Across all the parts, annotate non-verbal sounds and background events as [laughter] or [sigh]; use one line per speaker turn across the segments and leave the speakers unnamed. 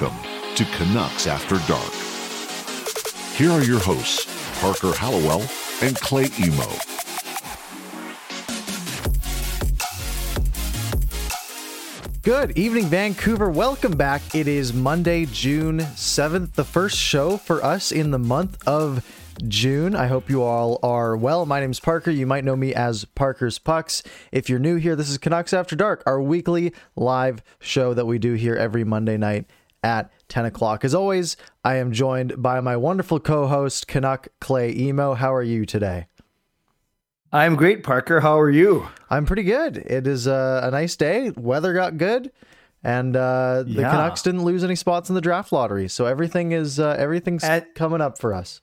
Welcome to Canucks After Dark. Here are your hosts, Parker Hallowell and Clay Imoo.
Good evening, Vancouver. Welcome back. It is Monday, June 7th, the first show for us in the month of June. I hope you all are well. My name is Parker. You might know me as Parker's Pucks. If you're new here, this is Canucks After Dark, our weekly live show that we do here every Monday night at 10 o'clock. As always, I am joined by my wonderful co host, Canuck Clay Imoo. How are you today?
I'm great, Parker. How are you?
I'm pretty good. It is a, a nice day. Weather got good, and uh, the
Yeah.
Canucks didn't lose any spots in the draft lottery, so everything is uh, everything's coming up for us.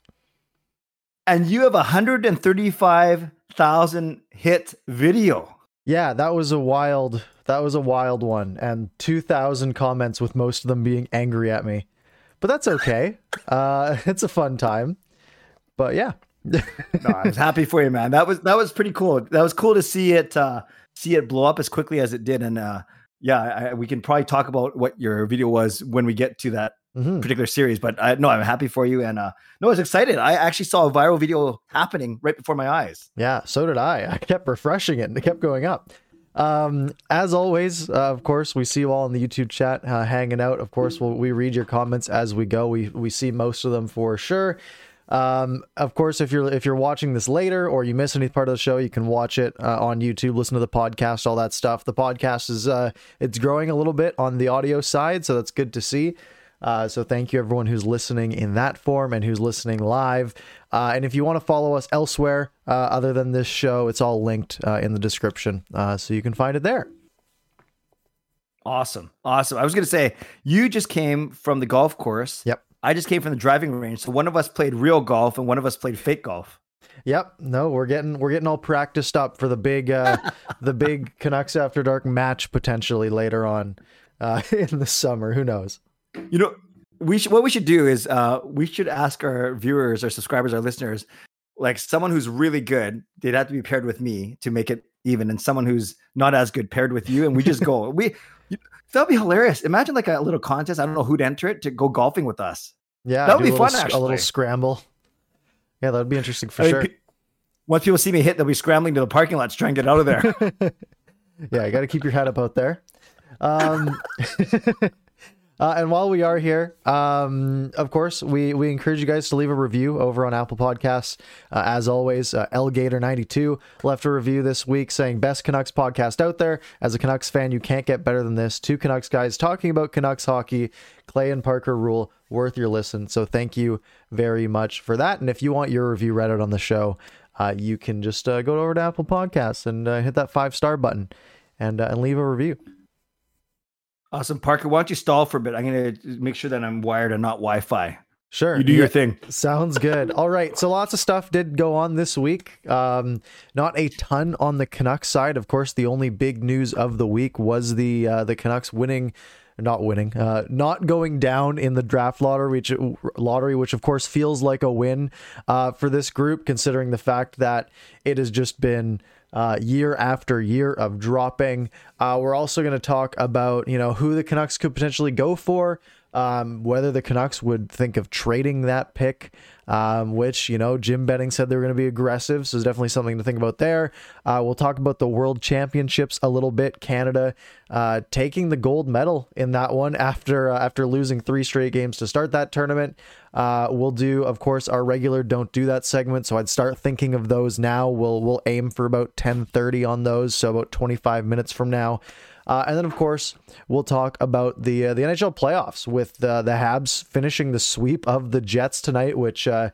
And you have a 135,000 hit video.
Yeah, that was a wild. That was a wild one, and 2,000 comments with most of them being angry at me, but that's okay. [laughs] uh, it's a fun time. But yeah,
No, I was happy for you, man. That was that was pretty cool. That was cool to see it uh, see it blow up as quickly as it did. And uh, yeah, I, we can probably talk about what your video was when we get to that
Mhm.
particular series. But I, no, I'm happy for you. And uh, no, I was excited. I actually saw a viral video happening right before my eyes.
Yeah, so did I. I kept refreshing it and it kept going up. Um, as always, uh, of course, we see you all in the YouTube chat uh, hanging out. Of course, we'll, we read your comments as we go. We we see most of them for sure. Um, of course, if you're if you're watching this later or you miss any part of the show, you can watch it uh, on YouTube, listen to the podcast, all that stuff. The podcast is uh, it's growing a little bit on the audio side, so that's good to see. Uh, so thank you everyone who's listening in that form and who's listening live. Uh, and if you want to follow us elsewhere uh, other than this show, it's all linked uh, in the description, uh, so you can find it there.
Awesome, awesome. I was gonna say you just came from the golf course.
Yep.
I just came from the driving range. So one of us played real golf and one of us played fake golf.
Yep. No, we're getting we're getting all practiced up for the big uh, [laughs] the big Canucks After Dark match potentially later on uh, [laughs] in the summer. Who knows?
You know, we should what we should do is uh we should ask our viewers, our subscribers, our listeners, like someone who's really good, they'd have to be paired with me to make it even, and someone who's not as good paired with you, and we just go. [laughs] we that'd be hilarious. Imagine like a little contest. I don't know who'd enter it to go golfing with us.
Yeah,
That would be
a little
fun,
A little scramble. Yeah, that would be interesting for
I mean,
sure.
pe- once people see me hit, they'll be scrambling to the parking lot to try and get out of there. [laughs]
yeah, you got to keep your head up out there. Um, [laughs] uh, and while we are here, um, of course, we we encourage you guys to leave a review over on Apple Podcasts. Uh, as always, uh, Elgator92 left a review this week saying best Canucks podcast out there. As a Canucks fan, you can't get better than this. Two Canucks guys talking about Canucks hockey. Clay and Parker rule worth your listen. So thank you very much for that. And if you want your review read out on the show, uh, you can just uh, go over to Apple Podcasts and uh, hit that five star button and and leave a review.
Awesome, Parker. Why don't you stall for a bit? I'm gonna make sure that I'm wired and not Wi-Fi.
Sure,
You do your thing.
Sounds good. [laughs] All right, so lots of stuff did go on this week. Um, not a ton on the Canucks side. Of course, the only big news of the week was the uh, the Canucks winning. Not winning, uh, not going down in the draft lottery, which lottery, which of course feels like a win uh, for this group, considering the fact that it has just been uh, year after year of dropping. Uh, we're also going to talk about you know who the Canucks could potentially go for, um, whether the Canucks would think of trading that pick, um, which you know Jim Benning said they were going to be aggressive, so there's definitely something to think about there. Uh, we'll talk about the World Championships a little bit. Canada uh, taking the gold medal in that one after uh, after losing three straight games to start that tournament. Uh, we'll do, of course, our regular "Don't Do That" segment. So I'd start thinking of those now. We'll we'll aim for about 10:30 on those, so about 25 minutes from now. Uh, and then, of course, we'll talk about the uh, the NHL playoffs with uh, the Habs finishing the sweep of the Jets tonight, which uh,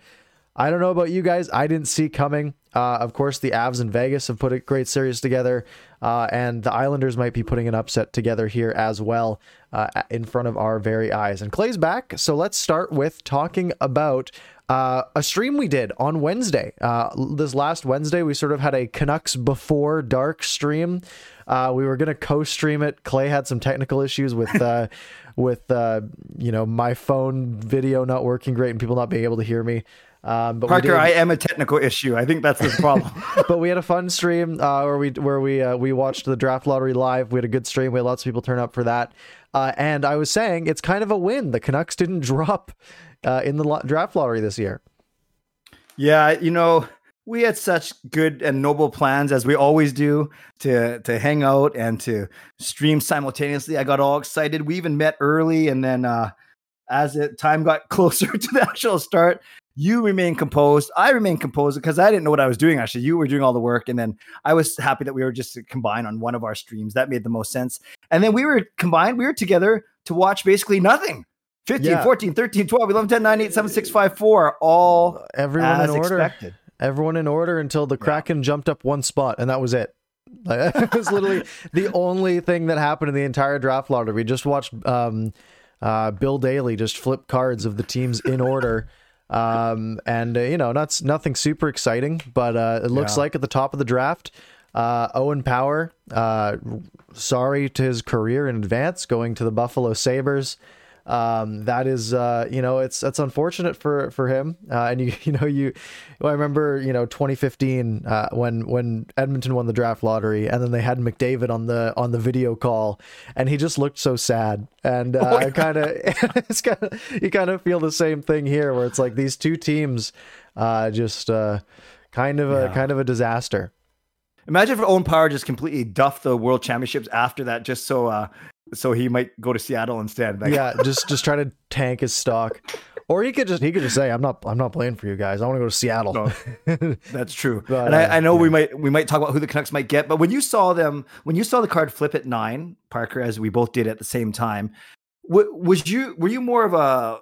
I don't know about you guys. I didn't see coming. Uh, of course, the Avs and Vegas have put a great series together, uh, and the Islanders might be putting an upset together here as well uh, in front of our very eyes. And Clay's back, so let's start with talking about uh, a stream we did on Wednesday. Uh, this last Wednesday, we sort of had a Canucks before dark stream. Uh, we were gonna co-stream it. Clay had some technical issues with [laughs] with you know my phone video not working great and people not being able to hear me. Um, but
Parker, I am a technical issue. I think that's the problem. [laughs]
but we had a fun stream uh, where we where we uh, we watched the draft lottery live. We had a good stream. We had lots of people turn up for that. Uh, and I was saying it's kind of a win. The Canucks didn't [laughs] drop uh, in the lo- draft lottery this year.
yeah, you know, we had such good and noble plans as we always do to to hang out and to stream simultaneously. I got all excited. We even met early, and then uh, as it time got [laughs] closer to the actual start, you remain composed. I remain composed because I didn't know what I was doing. Actually, you were doing all the work, and then I was happy that we were just combined on one of our streams. That made the most sense. And then we were combined. We were together to watch basically nothing. 15,
Yeah.
14, 13, 12, 11, 10, 9, 8, 7, 6, 5, 4, all
Everyone
as
in order.
expected.
Everyone in order until the Kraken jumped up one spot, and that was it. [laughs] Like, it was literally the only thing that happened in the entire draft lottery. We just watched um, uh, Bill Daly just flip cards of the teams in order. Um, and uh, you know, not nothing super exciting, but uh, it looks
Yeah.
like at the top of the draft, uh, Owen Power, uh, sorry to his career in advance, going to the Buffalo Sabres. Um, that is, uh, you know, it's that's unfortunate for for him. Uh, and you [laughs] you know you, well, I remember you know 2015 uh, when when Edmonton won the draft lottery, and then they had McDavid on the on the video call, and he just looked so sad. And uh, I kind of [laughs] it's kind of you kind of feel the same thing here, where it's like these two teams, uh, just uh, kind of a
Yeah.
kind of a disaster.
Imagine if Owen Power just completely duffed the World Championships after that, just so uh, so he might go to Seattle instead. Like,
yeah, [laughs] just just try to tank his stock. Or he could just he could just say, "I'm not I'm not playing for you guys. I want to go to Seattle."
No. [laughs] That's true.
But,
and
uh,
I, I know we might we might talk about who the Canucks might get, but when you saw them, when you saw the card flip at nine, Parker, as we both did at the same time, w- was you were you more of a,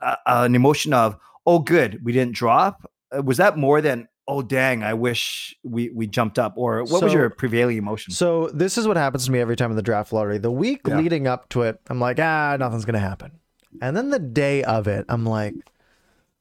a an emotion of oh good we didn't drop? Uh, Was that more than oh dang I wish we we jumped up, or what was your prevailing emotion?
So this is what happens to me every time in the draft lottery. The week
Yeah.
leading up to it, I'm like, ah, nothing's gonna happen. And then the day of it, I'm like,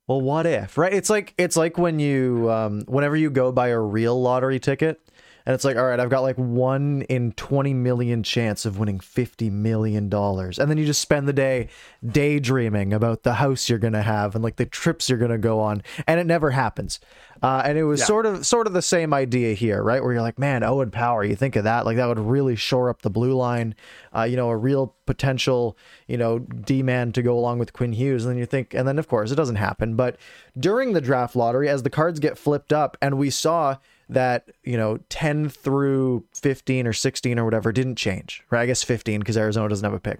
well, what if? Right? It's like it's like when you um whenever you go buy a real lottery ticket and it's like, all right, I've got like one in 20 million chance of winning 50 million dollars. And then you just spend the day daydreaming about the house you're going to have and like the trips you're going to go on, and it never happens. Uh, and it was
Yeah.
sort of sort of the same idea here, right? Where you're like, man, Owen Power, you think of that, like that would really shore up the blue line, uh, you know, a real potential, you know, D man to go along with Quinn Hughes. And then you think, and then of course it doesn't happen. But during the draft lottery, as the cards get flipped up, and we saw that you know 10 through 15 or 16 or whatever didn't change right? I guess 15 because arizona doesn't have a pick.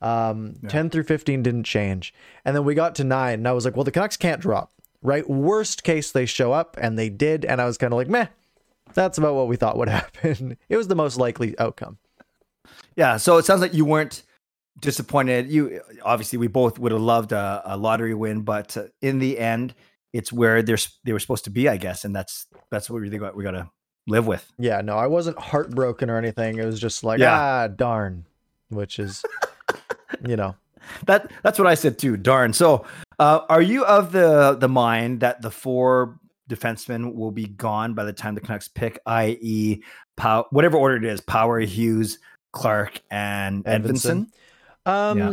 Um, 10 through 15 didn't change. And then we got to 9 and i was like well the canucks can't drop right? Worst case they show up and they did and i was kind of like meh that's about what we thought would [laughs] happen. It was the most likely outcome.
Yeah, so it sounds like you weren't disappointed. You obviously we both would have loved a, a lottery win, but uh, in the end, it's where they're they were supposed to be, I guess, and that's that's what we got we got to live with.
yeah no i wasn't heartbroken or anything it was just like
Yeah.
ah darn which is [laughs] you know
That that's what I said too. Darn. So, uh, are you of the the mind that the four defensemen will be gone by the time the Canucks pick, i.e., Pow- whatever order it is, Power, Hughes, Clarke, and
Edvinsson.
Edvinsson?
Um,
Yeah.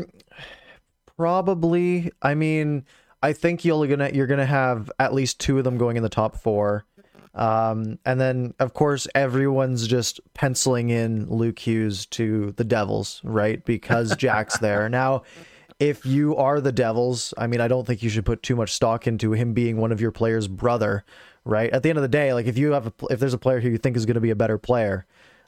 probably. I mean, I think you're gonna you're gonna have at least two of them going in the top four, um, and then of course everyone's just penciling in Luke Hughes to the Devils, right? Because [laughs] Jack's there now. If you are the Devils, I mean, I don't think you should put too much stock into him being one of your player's brother, right? At the end of the day, like if you have a, if there's a player who you think is going to be a better player,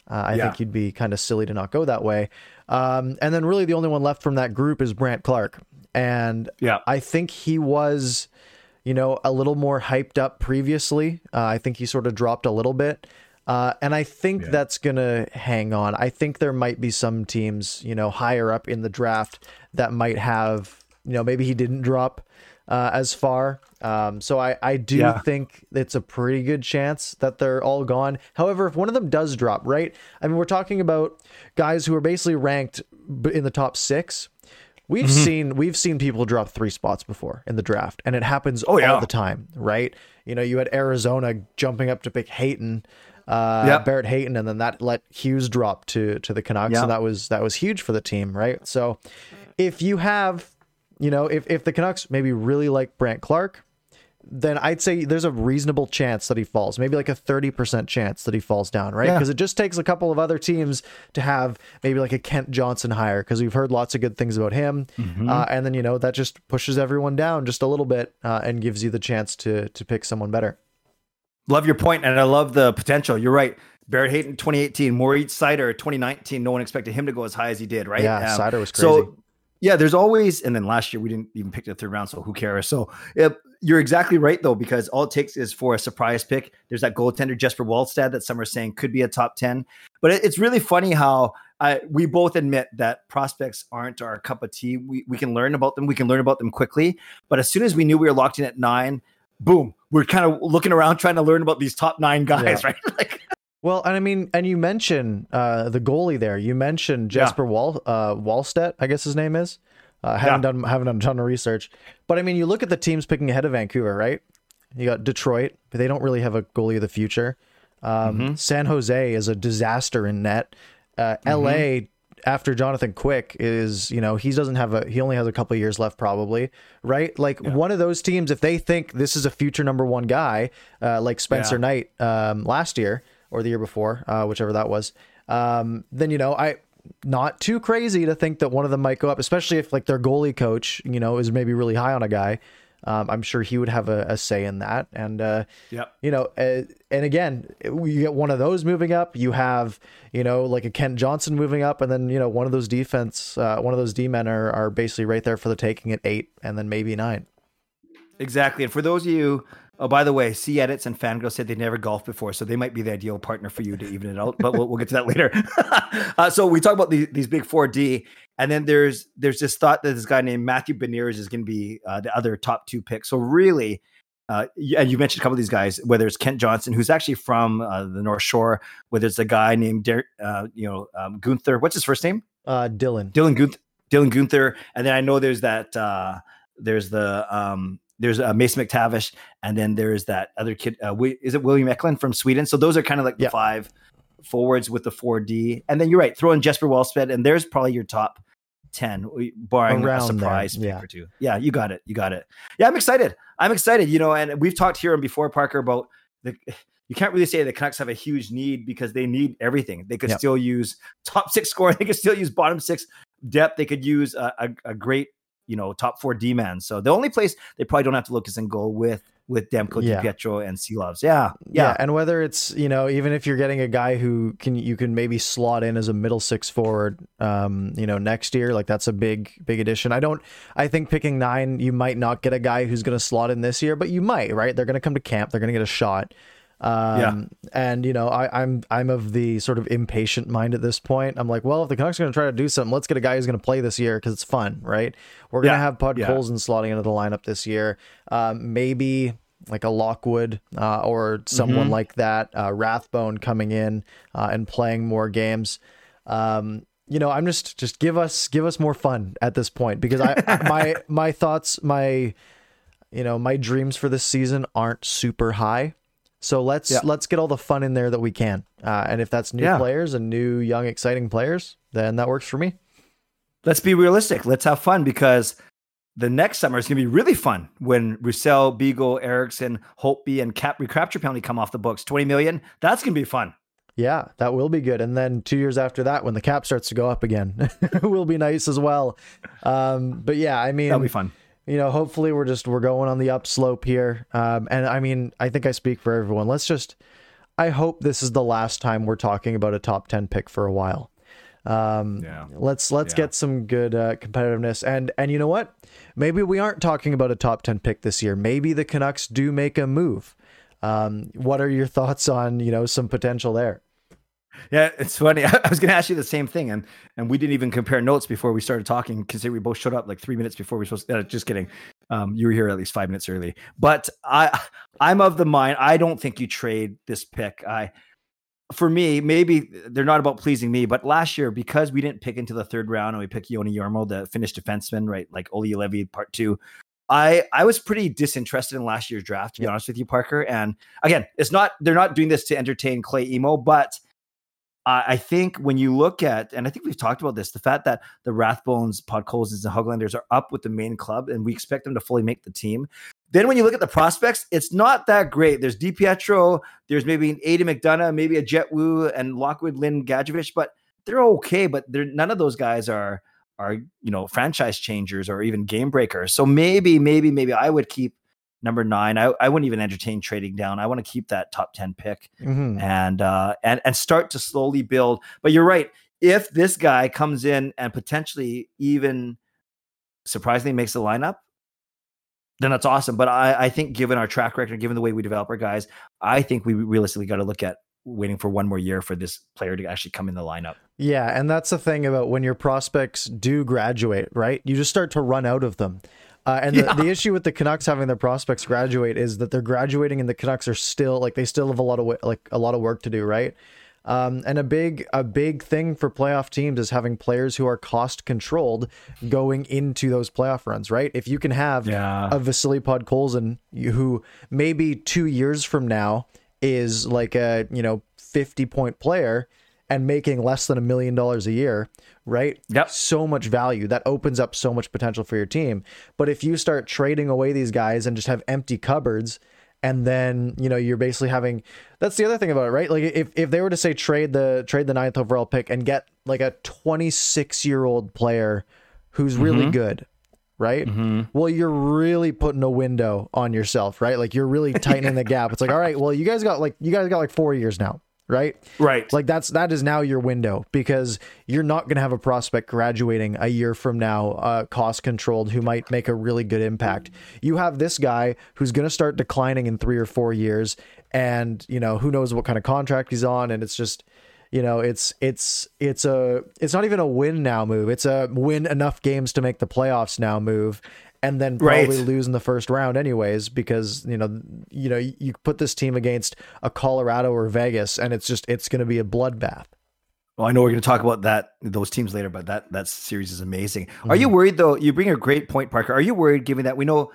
uh, I
Yeah.
think you'd be kind of silly to not go that way. Um, and then really the only one left from that group is Brandt Clarke. And
Yeah.
I think he was, you know, a little more hyped up previously. Uh, I think he sort of dropped a little bit. Uh, and I think that's going to hang on. I think there might be some teams, you know, higher up in the draft that might have, you know, maybe he didn't drop uh, as far. Um, so I, I do
Yeah.
think it's a pretty good chance that they're all gone. However, if one of them does drop, right? I mean, we're talking about guys who are basically ranked in the top six. We've
Mm-hmm.
seen we've seen people drop three spots before in the draft, and it happens
Oh, yeah.
all the time, right? You know, you had Arizona jumping up to pick Hayton, uh,
Yep.
Barrett Hayton, and then that let Hughes drop to to the Canucks,
Yep.
and that was that was huge for the team, right? So if you have, you know, if if the Canucks maybe really like Brandt Clarke, then I'd say there's a reasonable chance that he falls, maybe like a 30% chance that he falls down, right?
Yeah.
Because it just takes a couple of other teams to have maybe like a Kent Johnson hire, because we've heard lots of good things about him.
Mm-hmm.
Uh, and then, you know, that just pushes everyone down just a little bit uh, and gives you the chance to to pick someone better.
Love your point, and I love the potential. You're right. Barrett Hayton 2018, Moritz Seider 2019. No one expected him to go as high as he did, right?
Yeah, Sider was
So,
crazy.
Yeah, there's always, and then last year we didn't even pick the third round, so who cares? So, yep, you're exactly right though, because all it takes is for a surprise pick. There's that goaltender Jesper Wallstedt that some are saying could be a top 10, but it- it's really funny how I, we both admit that prospects aren't our cup of tea. We we can learn about them, we can learn about them quickly, but as soon as we knew we were locked in at nine, boom, we're kind of looking around trying to learn about these top nine guys,
Yeah. [laughs]
right? like,
Well, and I mean, and you mentioned uh, the goalie there. You mentioned
Yeah.
Jesper Wall uh, Wallstedt, I guess his name is. Uh, haven't done haven't done a ton of research, but I mean, you look at the teams picking ahead of Vancouver, right? You got Detroit, but they don't really have a goalie of the future. Um,
Mm-hmm.
San Jose is a disaster in net. Uh, L.A. after Jonathan Quick is, you know, he doesn't have a he only has a couple of years left, probably, right? Like one of those teams, if they think this is a future number one guy, uh, like Spencer
Yeah.
Knight um, last year or the year before, uh, whichever that was, um, then you know I not too crazy to think that one of them might go up, especially if like their goalie coach, you know, is maybe really high on a guy. Um, I'm sure he would have a, a say in that, and uh,
Yep.
you know, uh, and again, you get one of those moving up. You have, you know, like a Kent Johnson moving up, and then you know one of those defense, uh, one of those D men are are basically right there for the taking at eight, and then maybe nine.
Exactly. And for those of you, oh, by the way, C Edits and Fangirl said they never golfed before, so they might be the ideal partner for you to even it out. But we'll, we'll get to that later. [laughs] uh, so we talk about these, these big four D, and then there's there's this thought that this guy named Matthew Beniers is going to be uh, the other top two pick. So really. Uh, and you mentioned a couple of these guys, whether it's Kent Johnson, who's actually from uh, the North Shore, whether it's a guy named Der- uh, you know um, Guenther. What's his first name?
Uh, Dylan,
Dylan Guenther, Dylan Guenther, and then I know there's that uh there's the um there's uh, Mason McTavish, and then there's that other kid. Uh, is it William Eklund from Sweden? So those are kind of like the
Yeah.
five forwards with the four D, and then you're right, throw in Jesper Wallstedt, and there's probably your top ten, we- barring
Around
a
there,
surprise pick
yeah.
or two. Yeah, you got it, you got it. Yeah, I'm excited. I'm excited. You know, and we've talked here and before, Parker, about the. [sighs] You can't really say the Canucks have a huge need because they need everything. They could
Yep.
still use top six scoring. [laughs] They could still use bottom six depth. They could use a, a, a great, you know, top four D man. So the only place they probably don't have to look is in goal with with Demko,
Yeah.
DiPietro, and Silovs. Yeah,
yeah.
yeah,
and whether it's you know even if you're getting a guy who can you can maybe slot in as a middle six forward, um, you know next year like that's a big big addition. I don't. I think picking nine, you might not get a guy who's going to slot in this year, but you might, right? They're going to come to camp. They're going to get a shot. Um, and you know, I, I'm I'm of the sort of impatient mind at this point. I'm like, well, if the Canucks are going to try to do something, let's get a guy who's going to play this year because it's fun, right? We're going to
Yeah,
have Bud
yeah.
Colson slotting into the lineup this year. Um, maybe like a Lockwood uh, or someone
Mm-hmm.
like that, uh, Rathbone coming in uh, and playing more games. Um, you know, I'm just just give us give us more fun at this point because I my [laughs] my thoughts my you know my dreams for this season aren't super high. So let's
Yeah.
let's get all the fun in there that we can, uh, and if that's new
Yeah.
players and new young exciting players, then that works for me.
Let's be realistic. Let's have fun because the next summer is going to be really fun when Roussel, Beagle, Eriksson, Holtby, and Cap recapture penalty come off the books. Twenty million. That's going to be fun.
Yeah, that will be good. And then two years after that, when the cap starts to go up again, [laughs] will be nice as well. Um, but yeah, I mean,
That'll be fun.
You know, hopefully we're just we're going on the upslope here. Um, and I mean, I think I speak for everyone. Let's just, I hope this is the last time we're talking about a top ten pick for a while. Um,
Yeah.
let's let's
Yeah.
get some good uh, competitiveness. And and you know what? Maybe we aren't talking about a top ten pick this year. Maybe the Canucks do make a move. Um, what are your thoughts on you know some potential there?
Yeah, it's funny. [laughs] I was going to ask you the same thing, and and we didn't even compare notes before we started talking because we both showed up like three minutes before we were supposed. To, uh, just kidding. Um, you were here at least five minutes early. But I, I'm of the mind. I don't think you trade this pick. I, for me, maybe they're not about pleasing me. But last year, because we didn't pick into the third round and we picked Joni Jurmo, the Finnish defenseman, right? Like Oli Levy, part two. I I was pretty disinterested in last year's draft, to be honest with you, Parker. And again, it's not they're not doing this to entertain Clay Imoo, but I think when you look at, and I think we've talked about this, the fact that the Rathbones, Podkolzins, and Hoglanders are up with the main club, and we expect them to fully make the team. Then when you look at the prospects, it's not that great. There's DiPietro, there's maybe an Aidan McDonough, maybe a Jett Woo, and Lockwood Lynn Gadjovich, but they're okay. But they're, none of those guys are are you know franchise changers or even game breakers. So maybe, maybe, maybe I would keep number nine. I, I wouldn't even entertain trading down. I want to keep that top ten pick mm-hmm. and uh, and and start to slowly build. But you're right. If this guy comes in and potentially even surprisingly makes the lineup, then that's awesome. But I, I think given our track record, given the way we develop our guys, I think we realistically got to look at waiting for one more year for this player to actually come in the lineup.
Yeah, and that's the thing about when your prospects do graduate, right? You just start to run out of them. Uh, and the, yeah. the issue with the Canucks having their prospects graduate is that they're graduating and the Canucks are still like they still have a lot of like a lot of work to do, right? Um, and a big a big thing for playoff teams is having players who are cost controlled going into those playoff runs, right? If you can have yeah. a Vasily Podkolzin who maybe two years from now is like a you know 50 point player and making less than a million dollars a year, right?
Yep.
So much value. That opens up so much potential for your team. But if you start trading away these guys and just have empty cupboards, and then you know you're basically having that's the other thing about it, right? Like if, if they were to say trade the trade the ninth overall pick and get like a 26 year old player who's really mm-hmm. good, right? Mm-hmm. Well, you're really putting a window on yourself, right? Like you're really tightening the gap. It's like, all right, well, you guys got like you guys got like four years now right?
Right.
Like that's that is now your window because you're not going to have a prospect graduating a year from now, uh, cost controlled, who might make a really good impact. You have this guy who's going to start declining in three or four years, and you know who knows what kind of contract he's on, and it's just. You know, it's it's it's a it's not even a win now move. It's a win enough games to make the playoffs now move, and then probably right. lose in the first round anyways because you know you know you put this team against a Colorado or Vegas and it's just it's going to be a bloodbath.
Well, I know we're going to talk about that those teams later, but that that series is amazing. Mm-hmm. Are you worried though? You bring a great point, Parker. Are you worried given that we know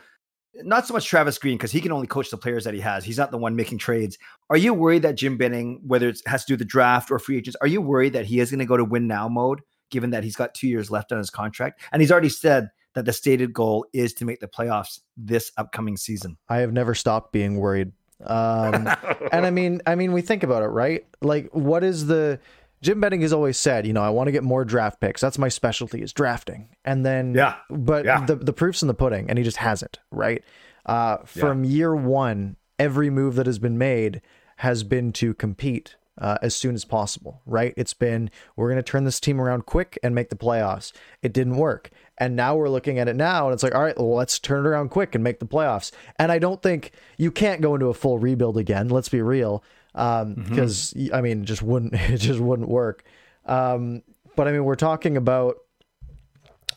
not so much Travis Green because he can only coach the players that he has. He's not the one making trades. Are you worried that Jim Benning, whether it has to do with the draft or free agents, are you worried that he is going to go to win now mode, given that he's got two years left on his contract and he's already said that the stated goal is to make the playoffs this upcoming season.
I have never stopped being worried. Um, [laughs] and I mean, I mean, we think about it, right? Like, what is the Jim Benning has always said, you know, I want to get more draft picks. That's my specialty is drafting. And then,
yeah,
but
yeah.
the the proof's in the pudding, and he just hasn't, right? Uh, from yeah. year one, every move that has been made has been to compete uh, as soon as possible, right? It's been, we're going to turn this team around quick and make the playoffs. It didn't work. And now we're looking at it now and it's like, all right, well, let's turn it around quick and make the playoffs. And I don't think you can't go into a full rebuild again. Let's be real. Um, because mm-hmm. I mean, it just wouldn't, [laughs] it just wouldn't work. Um, but I mean, we're talking about,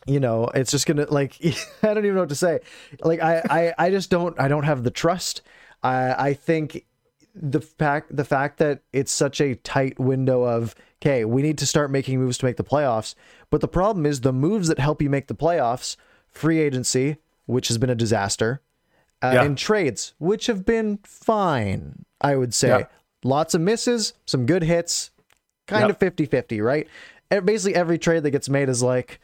you know, it's just gonna like [laughs] I don't even know what to say. Like I, I, I just don't I don't have the trust. I I think the fact the fact that it's such a tight window of okay, we need to start making moves to make the playoffs. But the problem is the moves that help you make the playoffs, free agency, which has been a disaster, uh, yeah. and trades, which have been fine, I would say. Yeah. Lots of misses, some good hits, kind yep. of 50 50, right? Basically, every trade that gets made is like,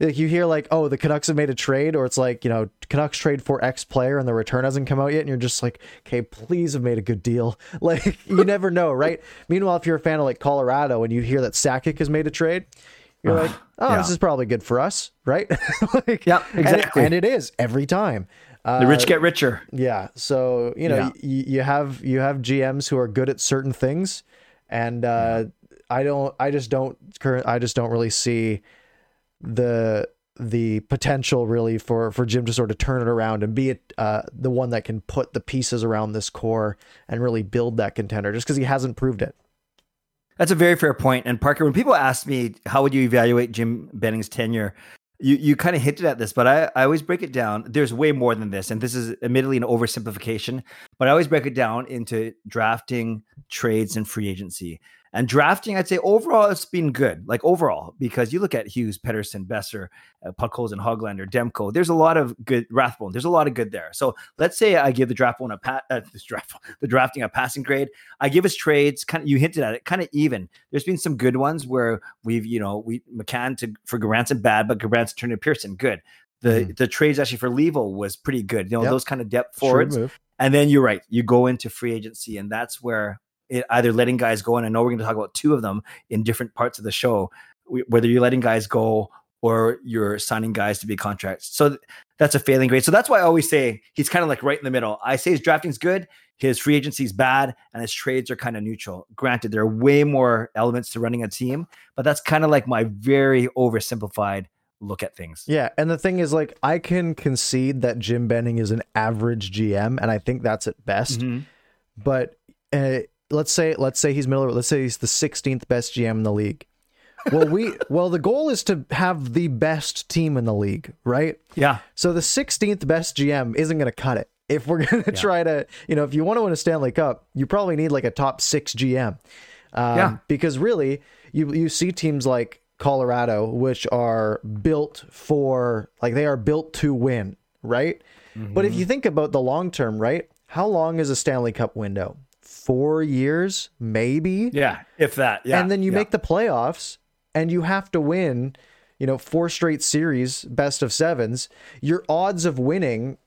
like you hear like oh the Canucks have made a trade or it's like you know Canucks trade for X player and the return hasn't come out yet and you're just like okay please have made a good deal. [laughs] Like you never know right? Meanwhile if you're a fan of like Colorado and you hear that Sakic has made a trade you're like oh yeah. this is probably good for us right? [laughs]
Like, yeah exactly
and it, and it is every time.
Uh, the rich get richer.
yeah so you know yeah. y- you have you have GMs who are good at certain things and uh, I don't I just don't current I just don't really see the the potential really for for Jim to sort of turn it around and be it, uh, the one that can put the pieces around this core and really build that contender just because he hasn't proved it.
That's a very fair point. And Parker, when people ask me how would you evaluate Jim Benning's tenure, you you kind of hinted at this, but I, I always break it down. There's way more than this, and this is admittedly an oversimplification, but I always break it down into drafting, trades, and free agency. And drafting, I'd say overall, it's been good. Like overall, because you look at Hughes, Pettersson, Boeser, uh, and Hoglander, Demko. There's a lot of good Rathbone. There's a lot of good there. So let's say I give the draft one a pat, uh, this draft, [laughs] the drafting a passing grade. I give his trades kind of. You hinted at it, kind of even. There's been some good ones where we've, you know, we McCann to for Gudbranson bad, but Gudbranson turned to Pearson good. The mm. the trades actually for Levo was pretty good. You know, yep. those kind of depth forwards. And then you're right. You go into free agency, and that's where it, either letting guys go, and I know we're going to talk about two of them in different parts of the show, whether you're letting guys go or you're signing guys to be contracts. So that's a failing grade. So that's why I always say he's kind of like right in the middle. I say his drafting's good, his free agency's bad, and his trades are kind of neutral. Granted, there are way more elements to running a team, but that's kind of like my very oversimplified look at things.
Yeah, and the thing is like I can concede that Jim Benning is an average GM and I think that's at best. Mm-hmm. But uh, let's say let's say he's middle let's say he's the 16th best GM in the league. Well, we [laughs] well the goal is to have the best team in the league, right?
Yeah.
So the 16th best GM isn't going to cut it. If we're going to yeah. try to, you know, if you want to win a Stanley Cup, you probably need like a top 6 GM. Um, yeah. because really you you see teams like Colorado which are built for like they are built to win, right? Mm-hmm. But if mm-hmm. you think about the long term, right? How long is a Stanley Cup window? Four years, maybe.
Yeah, if that. Yeah.
And then you
yeah.
make the playoffs and you have to win, you know, four straight series, best of sevens. Your odds of winning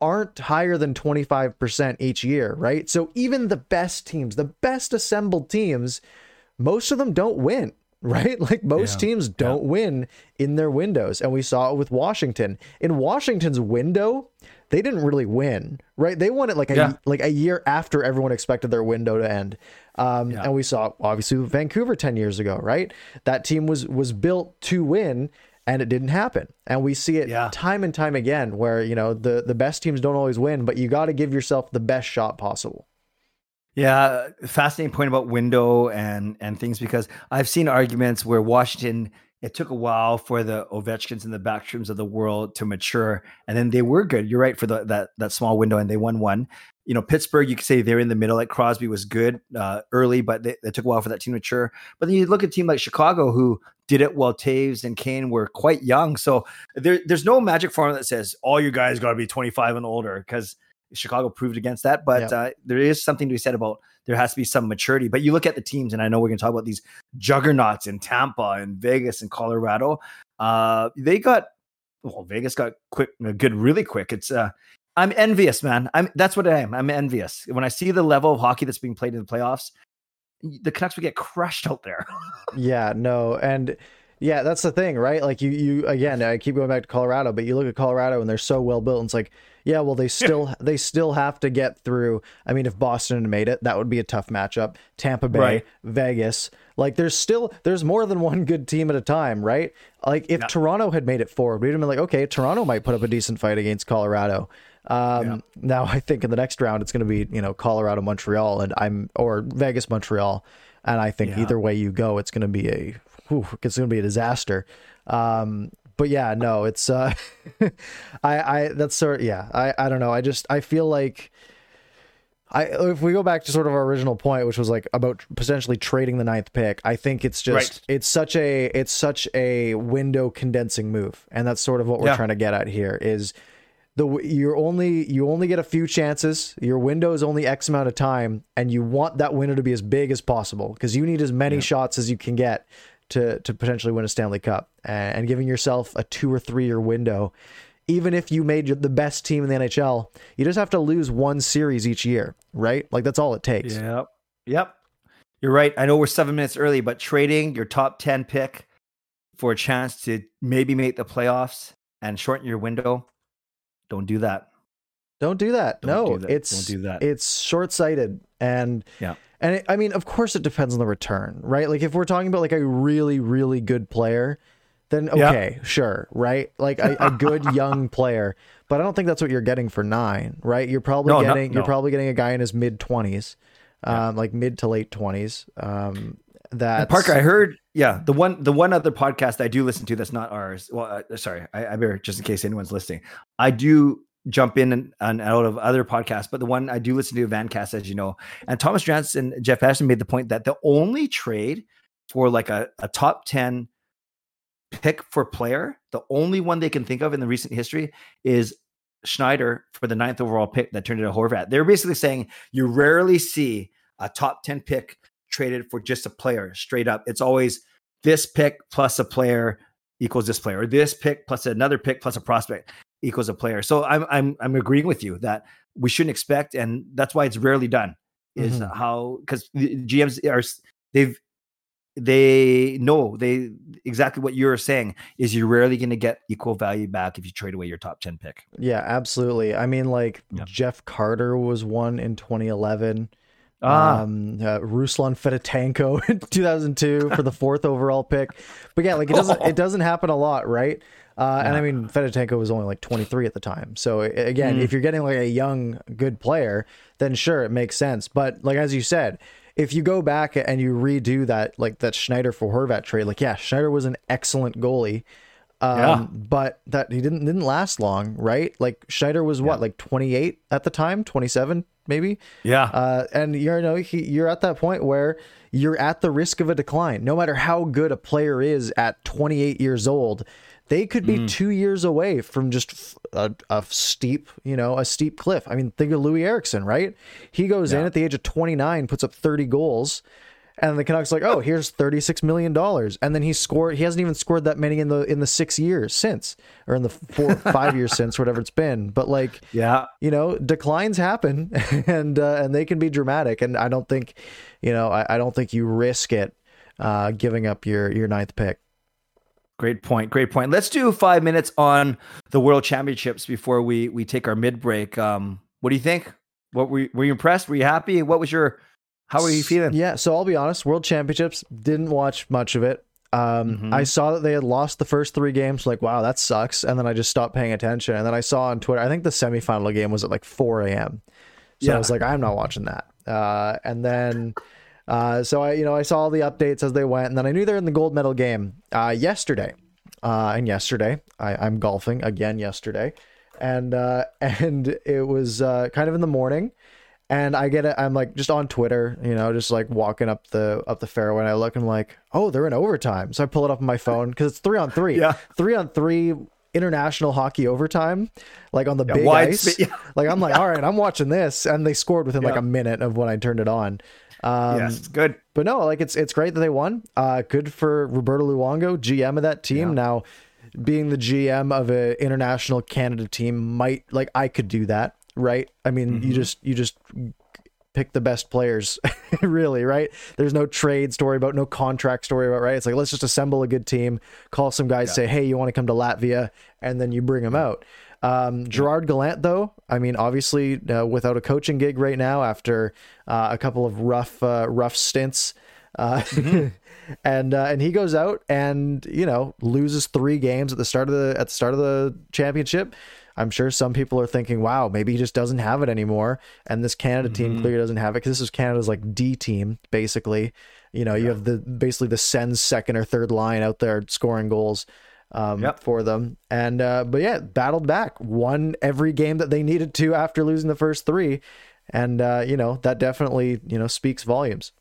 aren't higher than 25% each year, right? So even the best teams, the best assembled teams, most of them don't win, [laughs] right? Like most yeah. teams don't yeah. win in their windows. And we saw it with Washington. In Washington's window, they didn't really win, right? They won it like a yeah. like a year after everyone expected their window to end. Um, yeah. And we saw obviously Vancouver ten years ago, right? That team was was built to win, and it didn't happen. And we see it yeah. time and time again, where you know the the best teams don't always win, but you got to give yourself the best shot possible.
Yeah, fascinating point about window and and things because I've seen arguments where Washington it took a while for the Ovechkins and the Backstroms of the world to mature, and then they were good. You're right for the, that that small window, and they won one. You know, Pittsburgh, you could say they're in the middle. Like Crosby was good uh, early, but they, it took a while for that team to mature. But then you look at a team like Chicago, who did it while Toews and Kane were quite young. So there, there's no magic formula that says all you guys got to be 25 and older because Chicago proved against that. But uh, there is something to be said about there has to be some maturity. But you look at the teams, and I know we're going to talk about these juggernauts in Tampa and Vegas and Colorado. Uh, they got well, Vegas got quick, uh, good, really quick. It's uh, I'm envious, man. I'm that's what I am. I'm envious when I see the level of hockey that's being played in the playoffs. The Canucks would get crushed out there. [laughs]
yeah, no, and yeah, that's the thing, right? Like you, you again. I keep going back to Colorado, but you look at Colorado and they're so well built. And it's like, yeah, well, they still [laughs] they still have to get through. I mean, if Boston had made it, that would be a tough matchup. Tampa Bay, right. Vegas, like there's still there's more than one good team at a time, right? Like if yeah. Toronto had made it forward, we'd have been like, okay, Toronto might put up a decent fight against Colorado. Um, yeah. Now I think in the next round it's going to be you know Colorado Montreal and I'm or Vegas Montreal, and I think either way you go, it's going to be a whew, it's going to be a disaster. Um, but yeah, no, it's uh, [laughs] I I that's sort of, yeah, I I don't know. I just I feel like. I, if we go back to sort of our original point, which was like about potentially trading the ninth pick, I think it's just right. it's such a it's such a window condensing move, and that's sort of what we're yeah. trying to get at here. Is the you're only you only get a few chances. Your window is only X amount of time, and you want that window to be as big as possible because you need as many yeah. shots as you can get to to potentially win a Stanley Cup and, giving yourself a two or three year window. Even if you made the best team in the NHL, you just have to lose one series each year, right? Like that's all it takes.
Yep. Yep. You're right. I know we're seven minutes early, but trading your top 10 pick for a chance to maybe make the playoffs and shorten your window, don't do that.
Don't do that. Don't no, do that. it's don't do that. It's short sighted, and
yeah,
and it, I mean, of course, it depends on the return, right? Like if we're talking about like a really, really good player, then okay, yep. sure, right? Like a, a good [laughs] young player, but I don't think that's what you're getting for nine, right? You're probably no, getting no, no. you're probably getting a guy in his mid twenties, um, like mid to late twenties. Um, that
Parker, I heard, yeah, the one the one other podcast I do listen to that's not ours. Well, uh, sorry, I, I better just in case anyone's listening. I do jump in and, and, out of other podcasts, but the one I do listen to, Vancast, as you know, and Thomas Drance and Jeff Passan made the point that the only trade for like a, a top 10 pick for player, the only one they can think of in the recent history is Schneider for the ninth overall pick that turned into Horvat. They're basically saying you rarely see a top 10 pick traded for just a player straight up. It's always this pick plus a player equals this player, or this pick plus another pick plus a prospect equals a player. So I'm I'm I'm agreeing with you that we shouldn't expect, and that's why it's rarely done. Is mm-hmm. how because GMs are they've they know they exactly what you're saying is you're rarely going to get equal value back if you trade away your top 10 pick.
Yeah, absolutely. I mean, like yeah. Jeff Carter was one in 2011. Ah. Um, uh, Ruslan Fedotenko [laughs] in 2002 for the fourth overall pick. But yeah, like it doesn't it [laughs] doesn't happen a lot, right? Uh, yeah. And I mean, Fedotenko was only like 23 at the time. So again, mm. if you're getting like a young, good player, then sure, it makes sense. But like as you said, if you go back and you redo that, like that Schneider for Horvat trade, like yeah, Schneider was an excellent goalie. Um, yeah. but that he didn't didn't last long, right? Like Schneider was what, like 28 at the time, 27 maybe.
Yeah.
Uh, and you know he, you're at that point where you're at the risk of a decline. No matter how good a player is at 28 years old, they could be mm. two years away from just a, a, steep, you know, a steep cliff. I mean, think of Loui Eriksson, right? He goes yeah. in at the age of 29, puts up 30 goals, and the Canucks like, oh, here's 36 million dollars, and then he scored. He hasn't even scored that many in the in the six years since, or in the four [laughs] five years since, whatever it's been. But like,
yeah,
you know, declines happen, [laughs] and uh, and they can be dramatic. And I don't think, you know, I, I don't think you risk it uh, giving up your your ninth pick.
Great point. Great point. Let's do five minutes on the World Championships before we we take our mid break. Um, what do you think? What were you, were you impressed? Were you happy? What was your how were you feeling?
Yeah, so I'll be honest. World Championships didn't watch much of it. Um, mm-hmm. I saw that they had lost the first three games. Like, wow, that sucks. And then I just stopped paying attention. And then I saw on Twitter. I think the semifinal game was at like 4 a.m. So yeah. I was like, I'm not watching that. Uh, and then uh, so I, you know, I saw all the updates as they went, and then I knew they're in the gold medal game uh, yesterday. Uh, and yesterday, I, am golfing again yesterday, and uh, [laughs] and it was uh, kind of in the morning, and I get it. I'm like just on Twitter, you know, just like walking up the up the fairway, and I look, and I'm like, oh, they're in overtime. So I pull it up on my phone because it's three on three.
Yeah,
three on three international hockey overtime, like on the yeah, big ice. [laughs] yeah. Like I'm like, all right, I'm watching this, and they scored within yeah. like a minute of when I turned it on.
Um, yes, good.
But no, like it's it's great that they won. Uh, good for Roberto Luongo, GM of that team. Yeah. Now, being the GM of an international Canada team might like I could do that, right? I mean, mm-hmm. you just you just pick the best players, [laughs] really, right? There's no trade story about, no contract story about, right? It's like let's just assemble a good team, call some guys, yeah. say, hey, you want to come to Latvia, and then you bring them out. Um, Gerard Gallant, though, I mean, obviously uh, without a coaching gig right now after uh, a couple of rough, uh, rough stints, uh, mm-hmm. [laughs] and uh, and he goes out and you know loses three games at the start of the at the start of the championship. I'm sure some people are thinking, "Wow, maybe he just doesn't have it anymore." And this Canada team mm-hmm. clearly doesn't have it because this is Canada's like D team, basically. You know, yeah. you have the basically the Sens second or third line out there scoring goals um, yep. for them. And uh, but yeah, battled back, won every game that they needed to after losing the first three, and uh, you know that definitely you know speaks volumes.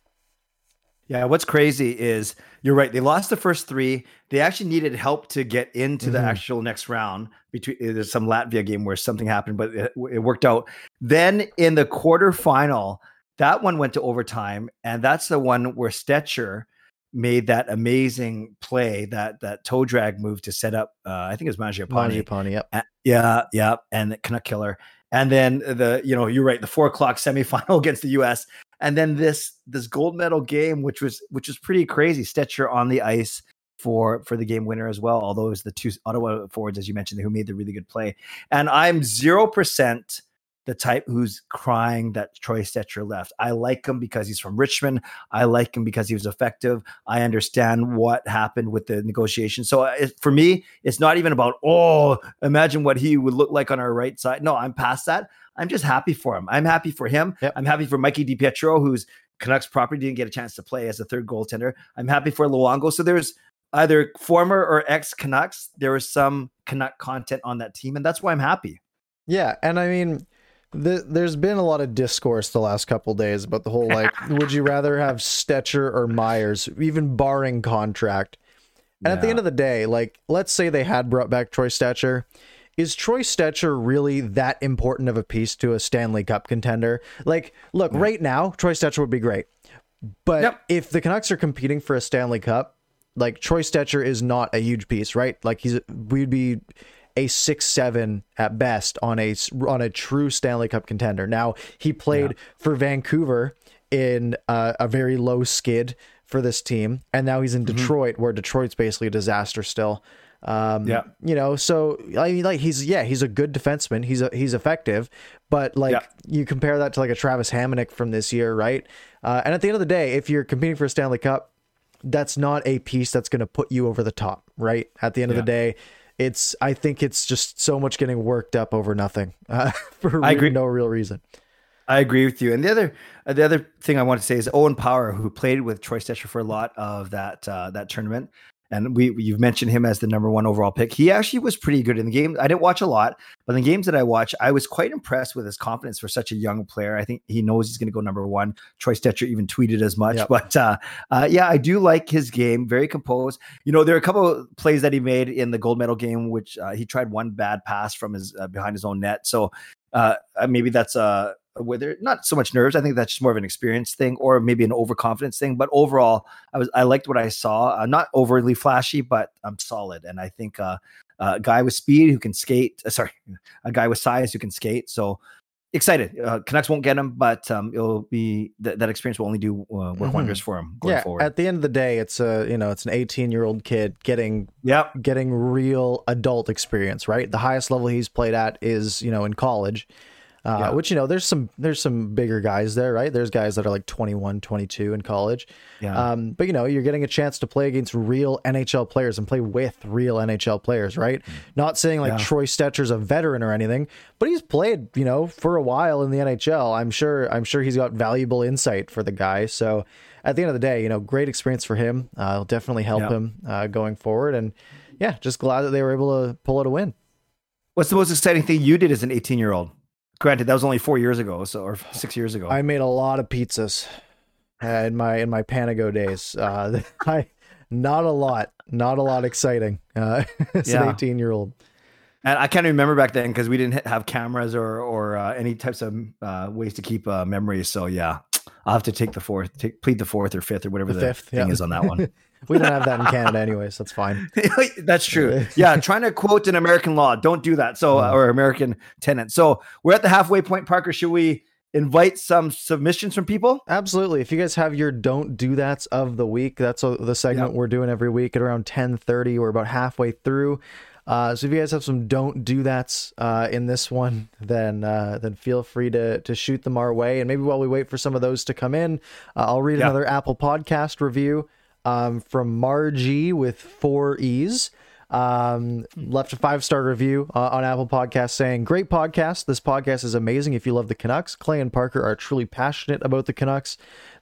Yeah, what's crazy is you're right. They lost the first three. They actually needed help to get into mm-hmm. the actual next round. Between there's some Latvia game where something happened, but it, it worked out. Then in the quarterfinal, that one went to overtime, and that's the one where Stecher made that amazing play that that toe drag move to set up. Uh, I think it was Mangiapane.
Mangiapane, yep.
Uh, yeah, yeah, and Canuck killer. And then the you know you're right, the four o'clock [laughs] semifinal against the U.S. And then this this gold medal game, which was which was pretty crazy. Stecher on the ice for for the game winner as well. Although it was the two Ottawa forwards, as you mentioned, who made the really good play. And I'm zero percent the type who's crying that Troy Stecher left. I like him because he's from Richmond. I like him because he was effective. I understand what happened with the negotiation. So uh, it, for me, it's not even about, oh, imagine what he would look like on our right side. No, I'm past that. I'm just happy for him. I'm happy for him. Yep. I'm happy for Mikey DiPietro, who's Canucks property, didn't get a chance to play as a third goaltender. I'm happy for Luongo. So there's either former or ex Canucks. There was some Canuck content on that team, and that's why I'm happy.
Yeah, and I mean, the, there's been a lot of discourse the last couple days about the whole like, [laughs] would you rather have Stecher or Myers, even barring contract? And at the end of the day, like, let's say they had brought back Troy Stecher. Is Troy Stecher really that important of a piece to a Stanley Cup contender? Like, look, right now, Troy Stecher would be great. But
Yep.
if the Canucks are competing for a Stanley Cup, like Troy Stecher is not a huge piece, right? Like he's we'd be a six seven at best on a on a true Stanley Cup contender. Now he played for Vancouver in uh, a very low skid for this team, and now he's in
Mm-hmm.
Detroit, where Detroit's basically a disaster still. Um,
Yeah.
you know, so I mean, like he's yeah, he's a good defenseman. He's a, he's effective, but like
Yeah.
you compare that to like a Travis Hamonic from this year, right? Uh, and at the end of the day, if you're competing for a Stanley Cup, that's not a piece that's going to put you over the top, right? At the end of the day, it's I think it's just so much getting worked up over nothing [laughs] uh, for
I agree.
no real reason.
I agree with you. And the other uh, the other thing I want to say is Owen Power, who played with Troy Stecher for a lot of that uh, that tournament, and we you've mentioned him as the number one overall pick. He actually was pretty good in the game. I didn't watch a lot, but in the games that I watched, I was quite impressed with his confidence for such a young player. I think he knows he's going to go number one. Troy Stecher even tweeted as much.
Yep.
But uh, uh, yeah, I do like his game. Very composed. You know, there are a couple of plays that he made in the gold medal game, which uh, he tried one bad pass from his uh, behind his own net. So uh, uh, maybe that's uh, whether not so much nerves. I think that's just more of an experience thing, or maybe an overconfidence thing. But overall, I was I liked what I saw. Uh, not overly flashy, but I'm solid, and I think uh, uh, a guy with speed who can skate. Uh, sorry, a guy with size who can skate. So excited. Uh, Canucks won't get him, but um, it'll be th- that experience will only do uh, work
Mhm.
wonders for him going
yeah,
forward.
at the end of the day, it's a you know it's an 18 year old kid getting
yep.
getting real adult experience, right? The highest level he's played at is, you know, in college. Uh,
Yeah.
which you know there's some there's some bigger guys there right there's guys that are like 21 22 in college
Yeah.
um, but you know you're getting a chance to play against real nhl players and play with real nhl players right not saying like
Mm. Yeah.
troy stecher's a veteran or anything but he's played you know for a while in the nhl i'm sure i'm sure he's got valuable insight for the guy so at the end of the day you know great experience for him uh, it'll definitely help
Yeah.
him uh, going forward and yeah just glad that they were able to pull out a win
What's the most exciting thing you did as an 18 year old? Granted, that was only four years ago, so or six years ago.
I made a lot of pizzas uh, in my in my Panago days. Uh, [laughs] I not a lot, not a lot exciting uh, [laughs] as an 18 year old.
And I can't remember back then because we didn't have cameras or or uh, any types of uh, ways to keep uh, memories. So yeah, I'll have to take the fourth, take, plead the fourth or fifth or whatever
The
the,
fifth,
thing
yeah.
is on that one. [laughs]
We don't have that in Canada, anyways. That's fine. [laughs]
That's true. Yeah, trying to quote an American law. Don't do that. So uh, or American tenant. So we're at the halfway point, Parker. Should we invite some submissions from people?
Absolutely. If you guys have your don't do that's of the week, that's the segment we're doing every week at around 10:30. We're about halfway through. Uh, so if you guys have some don't do that's uh, in this one, then uh, then feel free to to shoot them our way. And maybe while we wait for some of those to come in, uh, I'll read
Yeah.
another Apple Podcast review um, from Margie with four E's. Um, left a five star review uh, on Apple Podcast saying, "Great podcast. This podcast is amazing. If you love the Canucks, Clay and Parker are truly passionate about the Canucks.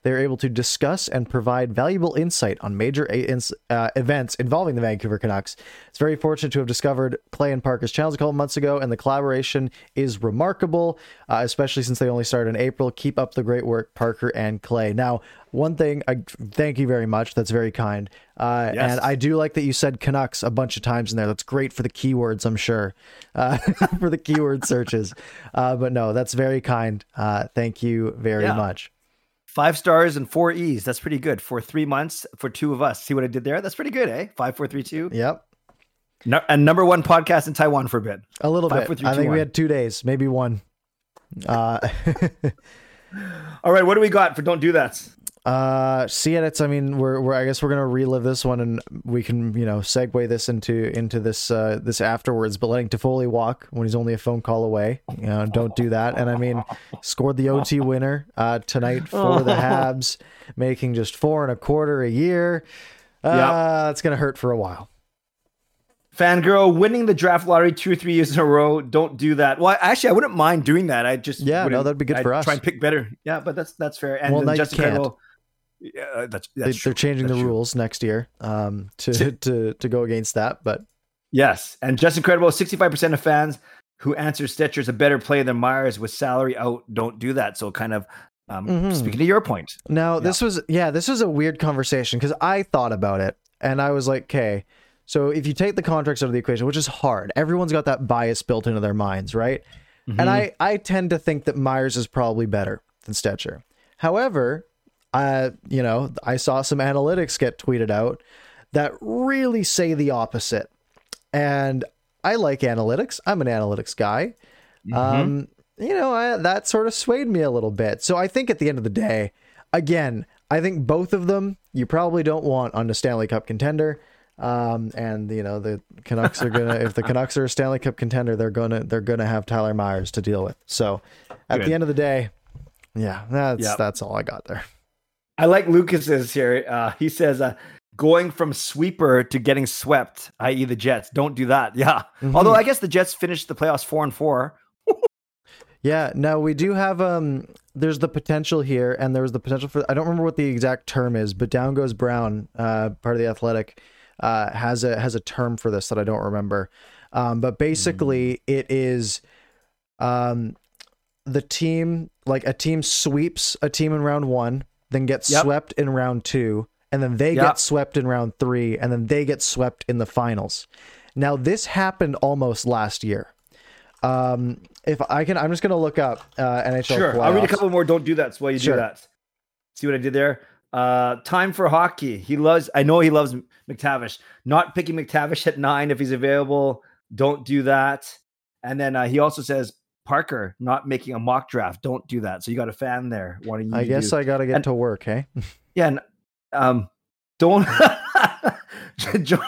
They are able to discuss and provide valuable insight on major a- ins- uh, events involving the Vancouver Canucks. It's very fortunate to have discovered Clay and Parker's channels a couple months ago, and the collaboration is remarkable, uh, especially since they only started in April. Keep up the great work, Parker and Clay. Now, one thing, I thank you very much. That's very kind. Uh,
Yes.
And I do like that you said Canucks a bunch of times in there. That's great for the keywords, I'm sure, uh, [laughs] for the keyword searches. Uh, but no, that's very kind. Uh, thank you very
Yeah.
much.
Five stars and four E's. That's pretty good for three months for two of us. See what I did there? That's pretty good, eh? Five, four, three, two.
Yep.
No, and number one podcast in Taiwan for a bit.
A little
Five,
bit.
four, three,
I
two,
think we had two days, maybe one. Uh, [laughs]
All right, what do we got for don't do that?
Uh, see it. It's. I mean, we're, we're. I guess we're gonna relive this one, and we can, you know, segue this into into this uh, this afterwards. But letting Toffoli walk when he's only a phone call away, you know, don't do that. And I mean, scored the OT winner uh, tonight [laughs] for the Habs, making just four and a quarter a year. Uh, It's gonna hurt for a while.
Fangirl winning the draft lottery two or three years in a row. Don't do that. Well, actually, I wouldn't mind doing that. I just
Yeah, no, that'd be good
I'd
for us.
Try and pick better. Yeah, but that's that's fair. And
Well,
then Yeah, uh, that's
They,
that's true.
they're changing
That's
the
true.
rules next year um, to [laughs] to to go against that, but
Yes, and just incredible. sixty-five percent of fans who answer Stecher is a better play than Myers with salary out. Don't do that. So kind of um,
Mhm.
speaking to your point.
Now, this was yeah, this was a weird conversation because I thought about it and I was like, okay, so if you take the contracts out of the equation, which is hard, everyone's got that bias built into their minds, right?
Mm-hmm.
And I I tend to think that Myers is probably better than Stecher. However, uh, you know, I saw some analytics get tweeted out that really say the opposite. And I like analytics. I'm an analytics guy. Um, you know, I, that sort of swayed me a little bit. So I think at the end of the day, again, I think both of them you probably don't want on the Stanley Cup contender. Um, and you know the Canucks are gonna if the [laughs] Canucks are a Stanley Cup contender, they're gonna they're gonna have Tyler Myers to deal with. So at
Good.
the end of the day, yeah, that's
Yep.
that's all I got there.
I like Lucas's here. Uh, he says, uh, going from sweeper to getting swept, i.e., the Jets. Don't do that. [laughs] Yeah.
Mm-hmm.
Although I guess the Jets finished the playoffs four and four. [laughs]
Yeah, no, we do have um there's the potential here and there was the potential for I don't remember what the exact term is, but down goes Brown, uh part of the athletic, uh has a has a term for this that I don't remember. Um but basically it is um the team like a team sweeps a team in round 1, then gets
Yep.
swept in round 2, and then they
Yep.
get swept in round 3 and then they get swept in the finals. Now this happened almost last year. Um, if I can, I'm just gonna look up uh, NHL.
Sure. I'll read a couple more. Don't do that. So while you
Sure.
do that, see what I did there. Uh, time for hockey. He loves. I know he loves McTavish. Not picking McTavish at nine if he's available. Don't do that. And then uh, he also says Parker not making a mock draft. Don't do that. So you got a fan there wanting you.
I
to
guess
do.
I gotta get
and-
to work. Hey, [laughs]
Yeah, and, um, don't [laughs] Jo-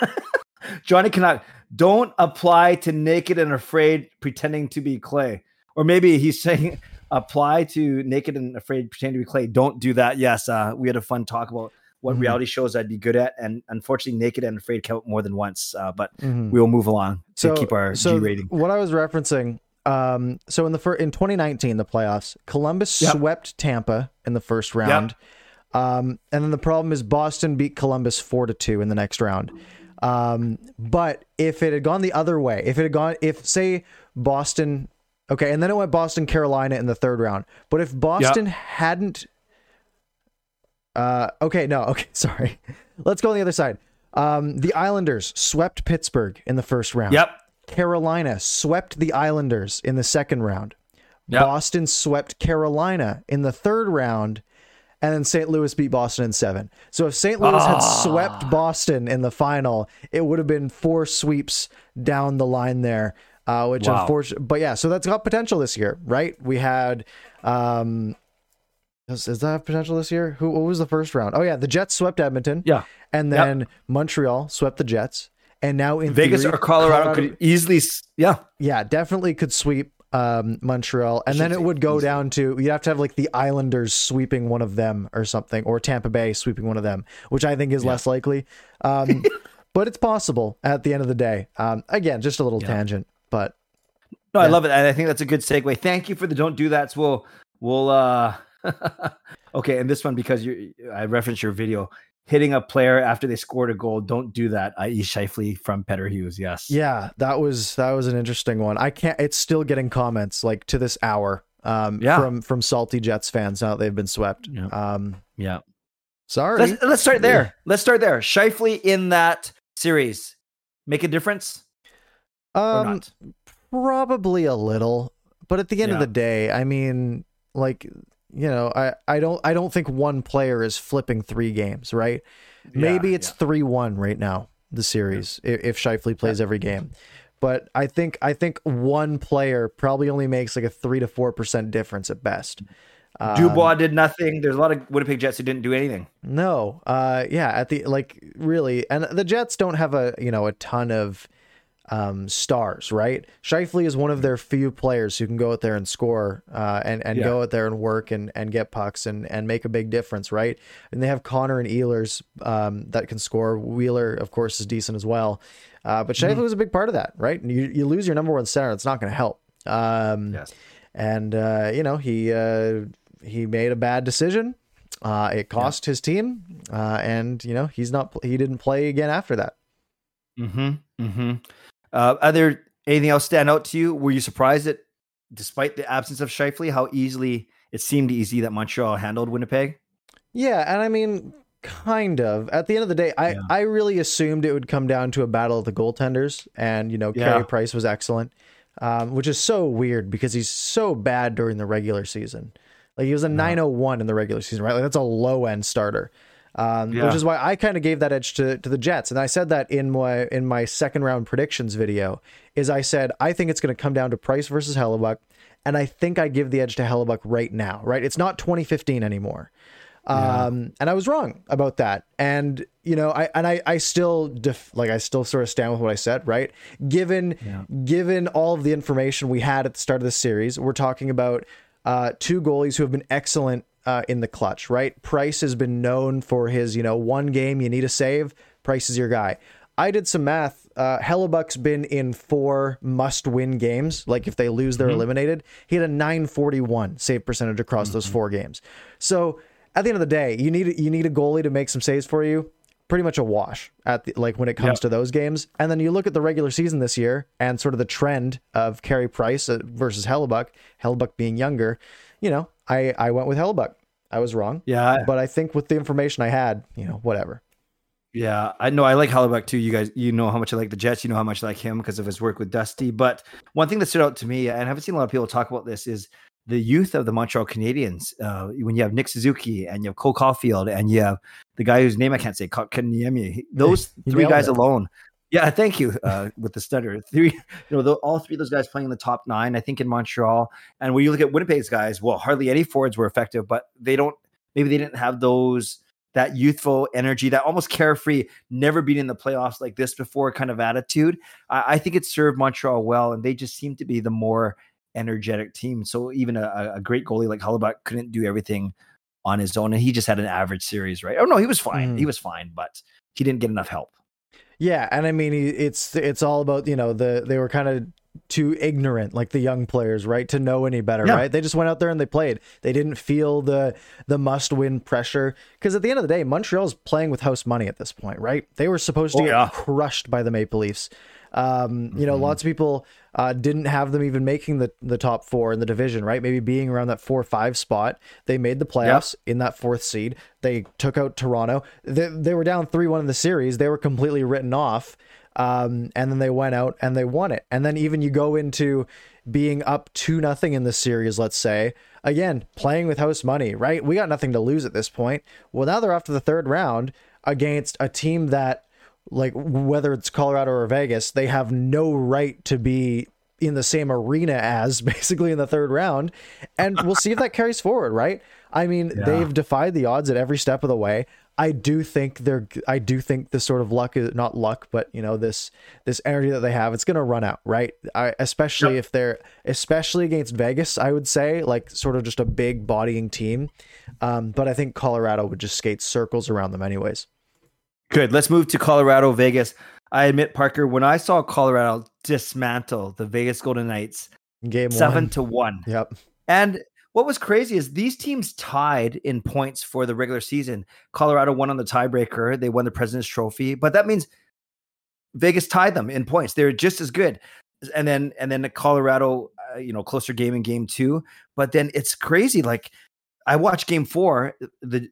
Johnny Canuck. Don't apply to naked and afraid, pretending to be Clay. Or maybe he's saying apply to naked and afraid, pretending to be Clay. Don't do that. Yes, uh, we had a fun talk about what
Mhm.
reality shows I'd be good at, and unfortunately, naked and afraid count more than once. Uh, but
Mhm.
we will move along to
so
keep our
so
G rating.
What I was referencing. Um, so in the fir- in 2019, the playoffs, Columbus
Yep.
swept Tampa in the first round. Um, and then the problem is Boston beat Columbus four to two in the next round. Um, but if it had gone the other way, if it had gone, if say Boston, okay, and then it went Boston Carolina in the third round. But if Boston hadn't, uh, okay, no, okay, [laughs] sorry, let's go on the other side. Um, the Islanders swept Pittsburgh in the first round.
Yep.
Carolina swept the Islanders in the second round.
Yep.
Boston swept Carolina in the third round, and then St. Louis beat Boston in seven. So if St. Louis had
Ah.
swept Boston in the final, it would have been four sweeps down the line there. Uh, which
Wow.
unfortunately, but yeah, so that's got potential this year, right? We had, um, does, does that have potential this year? Who? What was the first round? Oh yeah, the Jets swept Edmonton.
Yeah.
and
Yep.
then Montreal swept the Jets, and now in
Vegas
theory,
or Colorado, could easily, yeah.
yeah, definitely could sweep um, Montreal, and then it would go
easily.
down to you'd have to have like the Islanders sweeping one of them or something, or Tampa Bay sweeping one of them, which I think is less likely. Um, [laughs] but it's possible at the end of the day. Um, again, just a little tangent, but
No, I love it. And I think that's a good segue. Thank you for the don't do that. So we'll we'll uh [laughs] okay, and this one because you I referenced your video. Hitting a player after they scored a goal, don't do that, i.e. Scheifele from Petter Hughes. Yes.
yeah, that was that was an interesting one. I can't. It's still getting comments like to this hour. Um,
Yeah.
from from salty Jets fans now that they've been swept.
Yeah.
Um,
Yeah.
sorry.
Let's let's start there. Let's start there. Scheifele in that series. Make a difference
um. Probably a little, but at the end of the day, I mean, like you know, I I don't I don't think one player is flipping three games, right? Maybe it's three one right now the series if, if Scheifele plays every game, but I think I think one player probably only makes like a three to four percent difference at best. Um,
Dubois did nothing. There's a lot of Winnipeg Jets who didn't do anything.
No, uh, yeah, at the like really, and the Jets don't have a you know a ton of um, stars, right? Scheifele is one of their few players who can go out there and score, uh, and and
Yeah.
go out there and work and and get pucks and and make a big difference, right? And they have Connor and Ehlers um, that can score. Wheeler, of course, is decent as well, uh, but Scheifele was a big part of that, right? And you you lose your number one center, it's not going to help. Um,
Yes.
and uh, you know he uh, he made a bad decision. Uh, it cost his team, uh, and you know he's not he didn't play again after that.
Mm-hmm. Mm-hmm. Uh, other Anything else stand out to you? Were you surprised that, despite the absence of Scheifele, how easily it seemed easy that Montreal handled Winnipeg?
Yeah, and I mean, kind of. At the end of the day, I
Yeah.
I really assumed it would come down to a battle of the goaltenders, and you know,
Yeah.
Carey Price was excellent, um, which is so weird because he's so bad during the regular season. Like he was a 901 in the regular season, right? Like that's a low end starter. Um,
Yeah.
which is why I kind of gave that edge to, to the Jets, and I said that in my in my second round predictions video. Is I said I think it's going to come down to Price versus Hellebuyck, and I think I give the edge to Hellebuyck right now. Right, it's not 2015 anymore. Um, and I was wrong about that. And you know, I and I I still def, like I still sort of stand with what I said, right? Given given all of the information we had at the start of the series, we're talking about uh, two goalies who have been excellent uh, in the clutch, right? Price has been known for his, you know, one game you need a save. Price is your guy. I did some math. Uh, Hellebuyck's been in four must-win games. Like if they lose, they're eliminated. He had a 941 save percentage across those four games. So at the end of the day, you need you need a goalie to make some saves for you. Pretty much a wash at the, like when it comes
Yep.
to those games. And then you look at the regular season this year and sort of the trend of Carey Price uh, versus Hellebuyck. Hellebuyck being younger, you know, I I went with Hellebuyck. I was wrong.
Yeah,
But I think with the information I had, you know, whatever.
Yeah, I know. I like Hellebuyck too. You guys, you know how much I like the Jets. You know how much I like him because of his work with Dusty. But one thing that stood out to me, and I haven't seen a lot of people talk about this, is the youth of the Montreal Canadiens. Uh, when you have Nick Suzuki and you have Cole Caufield and you have the guy whose name I can't say, Kanyemi. Those three guys
it.
alone. Yeah, thank you. Uh, with the stutter, [laughs] three, you know, the, all three of those guys playing in the top nine, I think in Montreal. And when you look at Winnipeg's guys, well, hardly any forwards were effective, but they don't. Maybe they didn't have those that youthful energy, that almost carefree, never been in the playoffs like this before kind of attitude. I, I think it served Montreal well, and they just seem to be the more energetic team. So even a, a great goalie like Hellebuyck couldn't do everything on his own, and he just had an average series, right? Oh no, he was fine.
Mhm.
He was fine, but he didn't get enough help.
Yeah, and I mean it's it's all about you know the they were kind of too ignorant like the young players right to know any better
Yeah.
right they just went out there and they played they didn't feel the the must win pressure because at the end of the day Montreal's playing with house money at this point right they were supposed to
Oh,
get
yeah.
crushed by the Maple Leafs um you know
Mhm.
lots of people uh didn't have them even making the the top 4 in the division right maybe being around that 4 5 spot they made the playoffs in that fourth seed they took out Toronto they, they were down 3-1 in the series they were completely written off um, and then they went out and they won it. And then even you go into being up two nothing in the series, let's say, again playing with house money, right? We got nothing to lose at this point. Well, now they're off to the third round against a team that, like whether it's Colorado or Vegas, they have no right to be in the same arena as [laughs] basically in the third round. And we'll see if that carries forward, right? I mean,
Yeah.
they've defied the odds at every step of the way. I do think they're I do think this sort of luck is not luck, but you know, this this energy that they have, it's gonna run out, right? I, especially
Yep.
if they're especially against Vegas, I would say, like sort of just a big bodying team. Um, but I think Colorado would just skate circles around them anyways.
Good. Let's move to Colorado, Vegas. I admit, Parker, when I saw Colorado dismantle the Vegas Golden Knights
Game
seven
one.
to one,
Yep.
And what was crazy is these teams tied in points for the regular season. Colorado won on the tiebreaker. They won the President's Trophy, but that means Vegas tied them in points. They're just as good. And then and then the Colorado, uh, you know, closer game in game 2, but then it's crazy like I watched game 4, the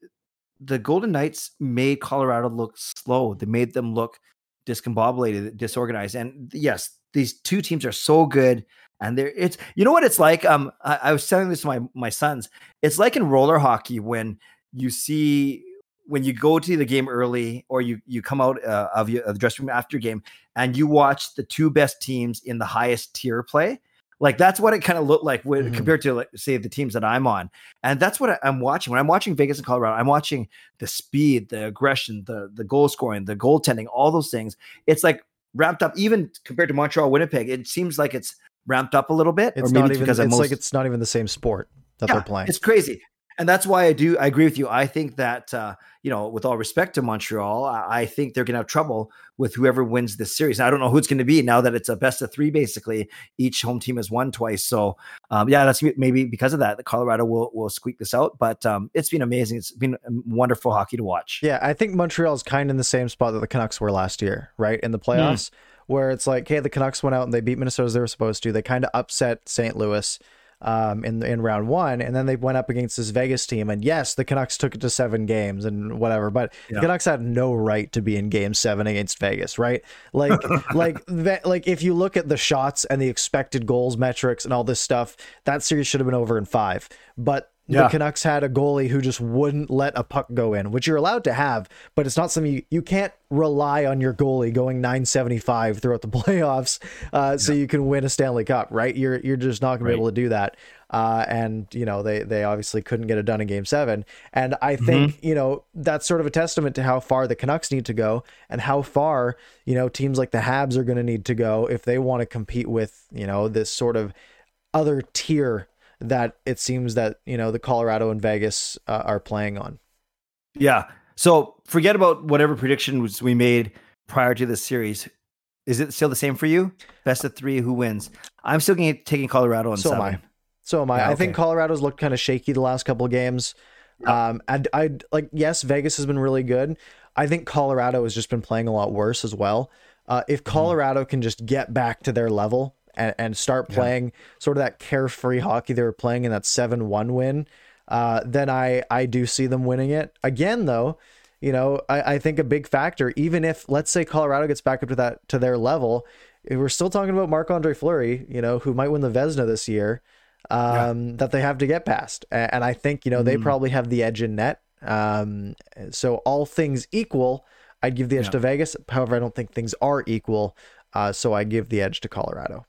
the Golden Knights made Colorado look slow. They made them look discombobulated, disorganized. And yes, these two teams are so good and there it's you know what it's like um I, I was telling this to my my sons it's like in roller hockey when you see when you go to the game early or you you come out uh, of, your, of the dressing room after game and you watch the two best teams in the highest tier play like that's what it kind of looked like when,
Mhm.
compared to like say the teams that i'm on and that's what i'm watching when i'm watching vegas and colorado i'm watching the speed the aggression the the goal scoring the goaltending all those things it's like ramped up even compared to montreal winnipeg it seems like it's ramped up a little bit
It's
or maybe
not even
because
it's
most,
like it's not even the same sport that they're playing.
it's crazy. And that's why I do I agree with you. I think that uh, you know, with all respect to Montreal, I, I think they're gonna have trouble with whoever wins this series. I don't know who it's gonna be now that it's a best of three, basically. Each home team has won twice. So um, yeah, that's maybe because of that, the Colorado will will squeak this out. But um, it's been amazing. It's been um, wonderful hockey to watch.
Yeah, I think Montreal is kind of in the same spot that the Canucks were last year, right? In the playoffs, where it's like, hey, the Canucks went out and they beat Minnesota as they were supposed to. They kind of upset St. Louis um, in in round one, and then they went up against this Vegas team. And yes, the Canucks took it to seven games and whatever, but yeah. the Canucks had no right to be in Game Seven against Vegas, right? Like, [laughs] like, like if you look at the shots and the expected goals metrics and all this stuff, that series should have been over in five. But yeah. the Canucks had a goalie who just wouldn't let a puck go in, which you're allowed to have, but it's not something you, you can't rely on your goalie going 975 throughout the [laughs] playoffs uh, yeah. so you can win a Stanley Cup, right? You're you're just not going right. to be able to do that. Uh, and you know they they obviously couldn't get it done in Game Seven, and I mm-hmm. think mm-hmm. you know that's sort of a testament to how far the Canucks need to go and how far you know teams like the Habs are going to need to go if they want to compete with you know this sort of other tier that it seems that you know the Colorado and Vegas uh, are playing on.
Yeah. So forget about whatever predictions we made prior to this series. Is it still the same for you? Best of three, who wins? I'm still getting, taking Colorado and
so
seven.
am I. So am I. Yeah, I think Colorado's looked kind of shaky the last couple of games. Yeah. Um, and I like yes, Vegas has been really good. I think Colorado has just been playing a lot worse as well. Uh, if mm-hmm. Colorado mm. can just get back to their level, and, and start playing yeah. sort of that carefree hockey they were playing in that 7-1 win, uh, then I, I do see them winning it. Again, though, you know, I, I think a big factor, even if let's say Colorado gets back up to that to their level, we're still talking about Marc Andre Fleury, you know, who might win the Vezina this year, um, yeah. that they have to get past. And I think, you know, they mm. probably have the edge in net. Um, so all things equal, I'd give the edge yeah. to Vegas. However, I don't think things are equal. Uh, so I give the edge to Colorado.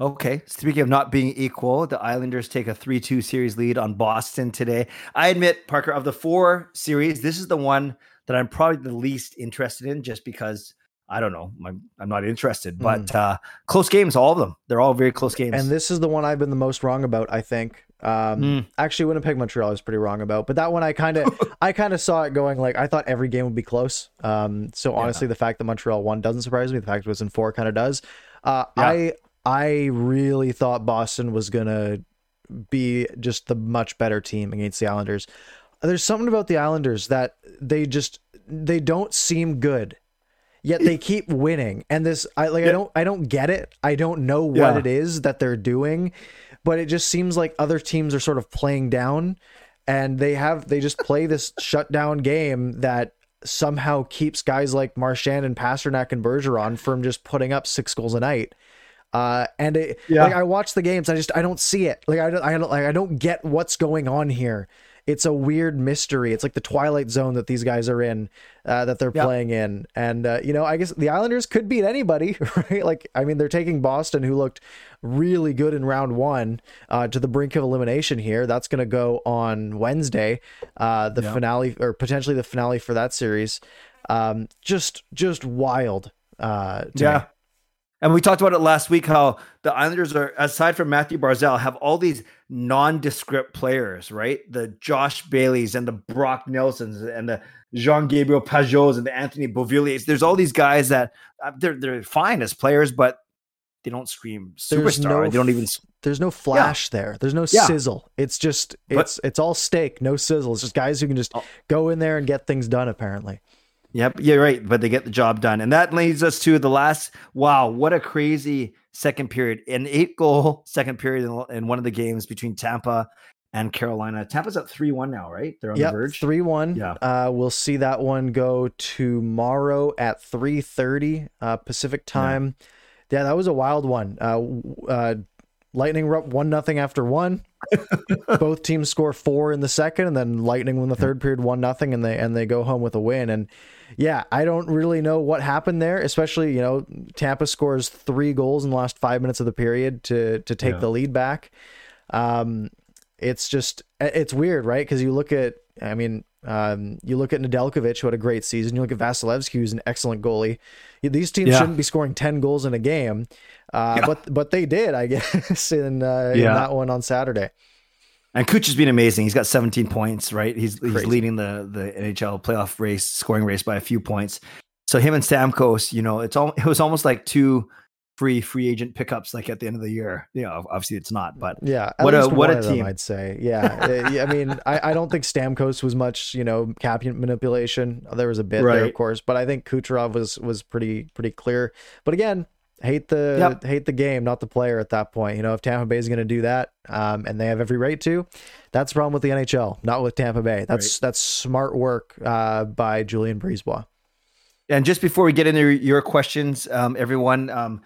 Okay. Speaking of not being equal, the Islanders take a 3 2 series lead on Boston today. I admit, Parker, of the four series, this is the one that I'm probably the least interested in just because I don't know. I'm, I'm not interested, but mm. uh, close games, all of them. They're all very close games.
And this is the one I've been the most wrong about, I think. Um, mm. Actually, Winnipeg Montreal I was pretty wrong about, but that one I kind of [laughs] I kind of saw it going like I thought every game would be close. Um, so honestly, yeah. the fact that Montreal won doesn't surprise me. The fact it was in four kind of does. Uh, yeah. I I really thought Boston was going to be just the much better team against the Islanders. There's something about the Islanders that they just they don't seem good. Yet they [laughs] keep winning. And this I like yeah. I don't I don't get it. I don't know what yeah. it is that they're doing, but it just seems like other teams are sort of playing down and they have they just play this [laughs] shutdown game that somehow keeps guys like Marchand and Pastrnak and Bergeron from just putting up six goals a night. Uh, and it, yeah. like I watch the games, I just I don't see it. Like I don't, I don't like I don't get what's going on here. It's a weird mystery. It's like the twilight zone that these guys are in, uh, that they're yeah. playing in. And uh, you know, I guess the Islanders could beat anybody, [laughs] right? Like I mean, they're taking Boston, who looked really good in round one, uh, to the brink of elimination here. That's going to go on Wednesday, uh, the yeah. finale or potentially the finale for that series. Um, just just wild. Uh,
yeah. Me. And we talked about it last week how the Islanders are, aside from Mathew Barzal, have all these nondescript players, right? The Josh Baileys and the Brock Nelsons and the Jean Gabriel Pageaus and the Anthony Beauvilliers. There's all these guys that uh, they're they're fine as players, but they don't scream superstar. No, they don't even.
There's no flash yeah. there. There's no yeah. sizzle. It's just it's but, it's all steak, no sizzle. It's just guys who can just oh. go in there and get things done. Apparently.
Yep, you're right, but they get the job done. And that leads us to the last wow, what a crazy second period. An eight goal [laughs] second period in, in one of the games between Tampa and Carolina. Tampa's at 3 1 now, right?
They're on yep, the verge. 3 1. Yeah. Uh, we'll see that one go tomorrow at 3 30 uh, Pacific time. Yeah. yeah. that was a wild one. Uh, uh Lightning up one nothing after one. [laughs] Both teams score four in the second, and then Lightning win the third period one nothing, and they and they go home with a win. And yeah, I don't really know what happened there. Especially you know Tampa scores three goals in the last five minutes of the period to to take yeah. the lead back. Um, it's just it's weird, right? Because you look at, I mean, um, you look at Nedeljkovic, who had a great season. You look at Vasilevskiy, who's an excellent goalie. These teams yeah. shouldn't be scoring ten goals in a game, uh, yeah. but but they did, I [laughs] guess, in, uh, in that one on Saturday.
And Cooch has been amazing. He's got 17 points, right? He's Crazy. he's leading the the NHL playoff race, scoring race by a few points. So him and Stamkos, you know, it's all it was almost like two free free agent pickups like at the end of the year. You know, obviously it's not, but
Yeah,
What a- what a
of them,
team.
I'd say. Yeah, I mean, I, I don't think Stamkos was much, you know, cap manipulation. There was a bit there, of course, but I think Kucherov was was pretty pretty clear. But again, hate the
Yep.
hate the game, not the player at that point. You know, if Tampa Bay is going to do that, um, and they have every right to, that's the problem with the NHL, not with Tampa Bay. That's that's smart work uh, by Julien BriseBois.
And just before we get into your questions, um, everyone, um,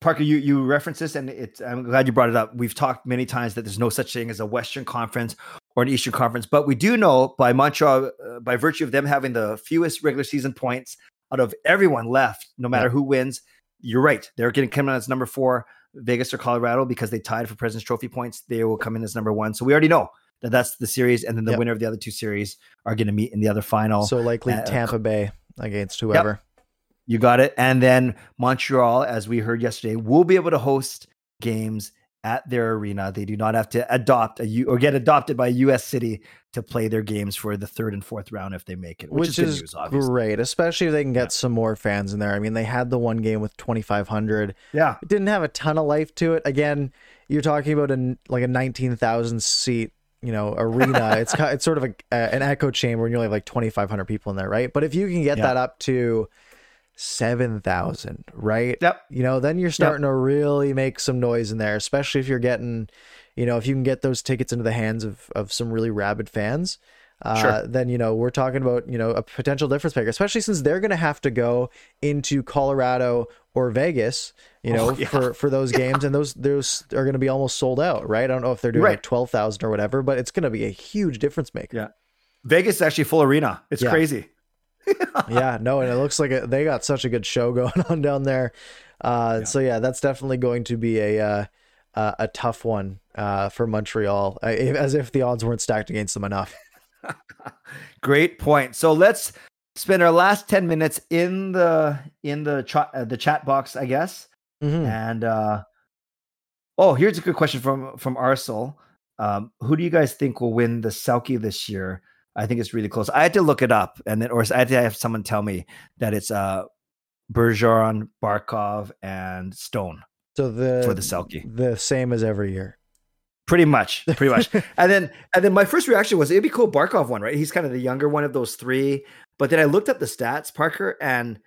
Parker, you you referenced this, and it's I'm glad you brought it up. We've talked many times that there's no such thing as a Western Conference or an Eastern Conference, but we do know by Montreal, uh, by virtue of them having the fewest regular season points out of everyone left, no matter who wins. You're right; they're getting coming in as number four. Vegas or Colorado because they tied for President's Trophy points. They will come in as number one. So we already know that that's the series, and then the
Yep.
winner of the other two series are going to meet in the other final.
So likely
uh,
Tampa Bay against whoever.
You got it. And then Montreal, as we heard yesterday, will be able to host games at their arena. They do not have to adopt a U or get adopted by a U.S. city to play their games for the third and fourth round if they make it, which,
which,
is,
is
news,
great, especially if they can get
Yeah.
some more fans in there. I mean, they had the one game with 2,500.
Yeah,
It didn't have a ton of life to it. Again, you're talking about a like a 19,000 seat, you know, arena. [laughs] it's it's sort of a, an echo chamber, and you only have like 2,500 people in there, right? But if you can get
Yeah.
that up to 7,000, right?
Yep.
You know, then you're starting to really make some noise in there, especially if you're getting, you know, if you can get those tickets into the hands of of some really rabid fans. Uh,
Sure.
then you know we're talking about you know a potential difference maker, especially since they're going to have to go into Colorado or Vegas, you know,
Oh, [laughs] yeah.
for for those games, and those those are going to be almost sold out, right? I don't know if they're doing
Right.
like twelve thousand or whatever, but it's going to be a huge difference maker.
Yeah. Vegas is actually full arena. It's
Yeah.
crazy. [laughs]
yeah, no, and it looks like it, they got such a good show going [laughs] on down there. Uh, So yeah, that's definitely going to be a uh, a tough one uh, for Montreal, uh, as if the odds weren't stacked against them enough. [laughs]
Great point. So let's spend our last ten minutes in the in the chat uh, the chat box, I guess.
Mhm.
And uh oh, here's a good question from from Arcel. Um, who do you guys think will win the Selke this year? I think it's really close. I had to look it up, and then or I had to have someone tell me that it's uh Bergeron, Barkov, and Stone
So the
for the Selke.
the same as every year.
Pretty much, pretty much. [laughs] and then and then my first reaction was it'd be cool Barkov one, right? He's kind of the younger one of those three. But then I looked up the stats, Parker, and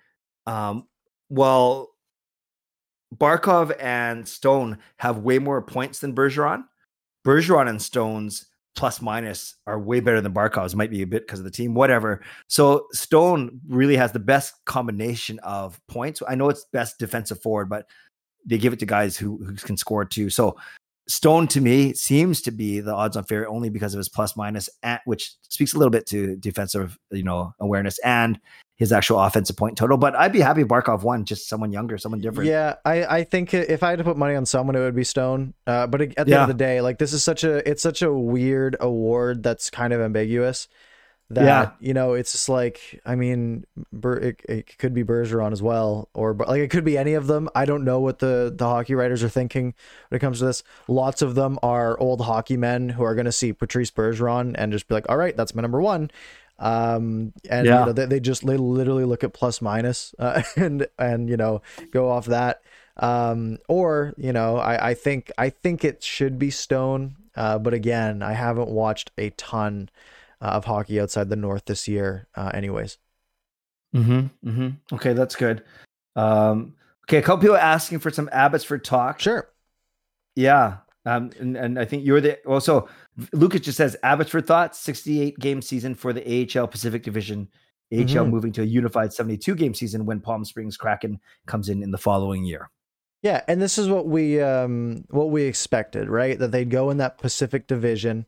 um, well, Barkov and Stone have way more points than Bergeron. Bergeron and Stone's plus minus are way better than Barkov's. Might be a bit because of the team, whatever. So Stone really has the best combination of points. I know it's best defensive forward, but they give it to guys who, who can score too. So Stone to me seems to be the odds on favorite only because of his plus minus, at, which speaks a little bit to defensive, you know, awareness and his actual offensive point total. But I'd be happy if Barkov won, just someone younger, someone different.
Yeah, I, I think if I had to put money on someone, it would be Stone. Uh, but at the end of the day, like this is such a it's such a weird award that's kind of ambiguous. That
Yeah.
you know, it's just like I mean, it, it could be Bergeron as well, or like it could be any of them. I don't know what the the hockey writers are thinking when it comes to this. Lots of them are old hockey men who are going to see Patrice Bergeron and just be like, "All right, that's my number one." Um and
Yeah.
you know they, they just they literally look at plus minus uh, [laughs] and and you know go off that um or you know i i think i think it should be stone uh but again i haven't watched a ton uh, of hockey outside the north this year uh anyways
Mm-hmm, mm-hmm. Okay, that's good. Um, okay, a couple people asking for some Abbotsford talk.
sure
Yeah. Um, and, and I think you're the also Lucas just says Abbotsford thoughts 68 game season for the AHL Pacific Division. AHL
Mhm.
moving to a unified 72 game season when Palm Springs Kraken comes in in the following year.
Yeah, and this is what we um what we expected, right? That they'd go in that Pacific Division,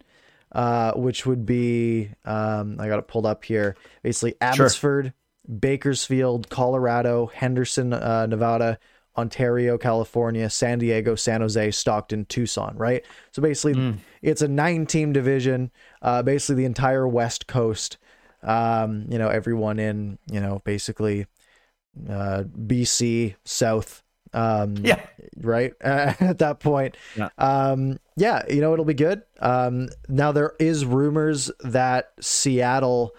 uh, which would be um I got it pulled up here. Basically Abbotsford, Bakersfield, Colorado, Henderson, uh, Nevada, Ontario, California, San Diego, San Jose, Stockton, Tucson, right? So basically
Mm.
it's a nine team division, uh basically the entire West Coast. Um, you know, everyone in, you know, basically uh BC, South, um
Yeah.
right [laughs] at that point
Yeah.
um yeah you know it'll be good um now there is rumors that seattle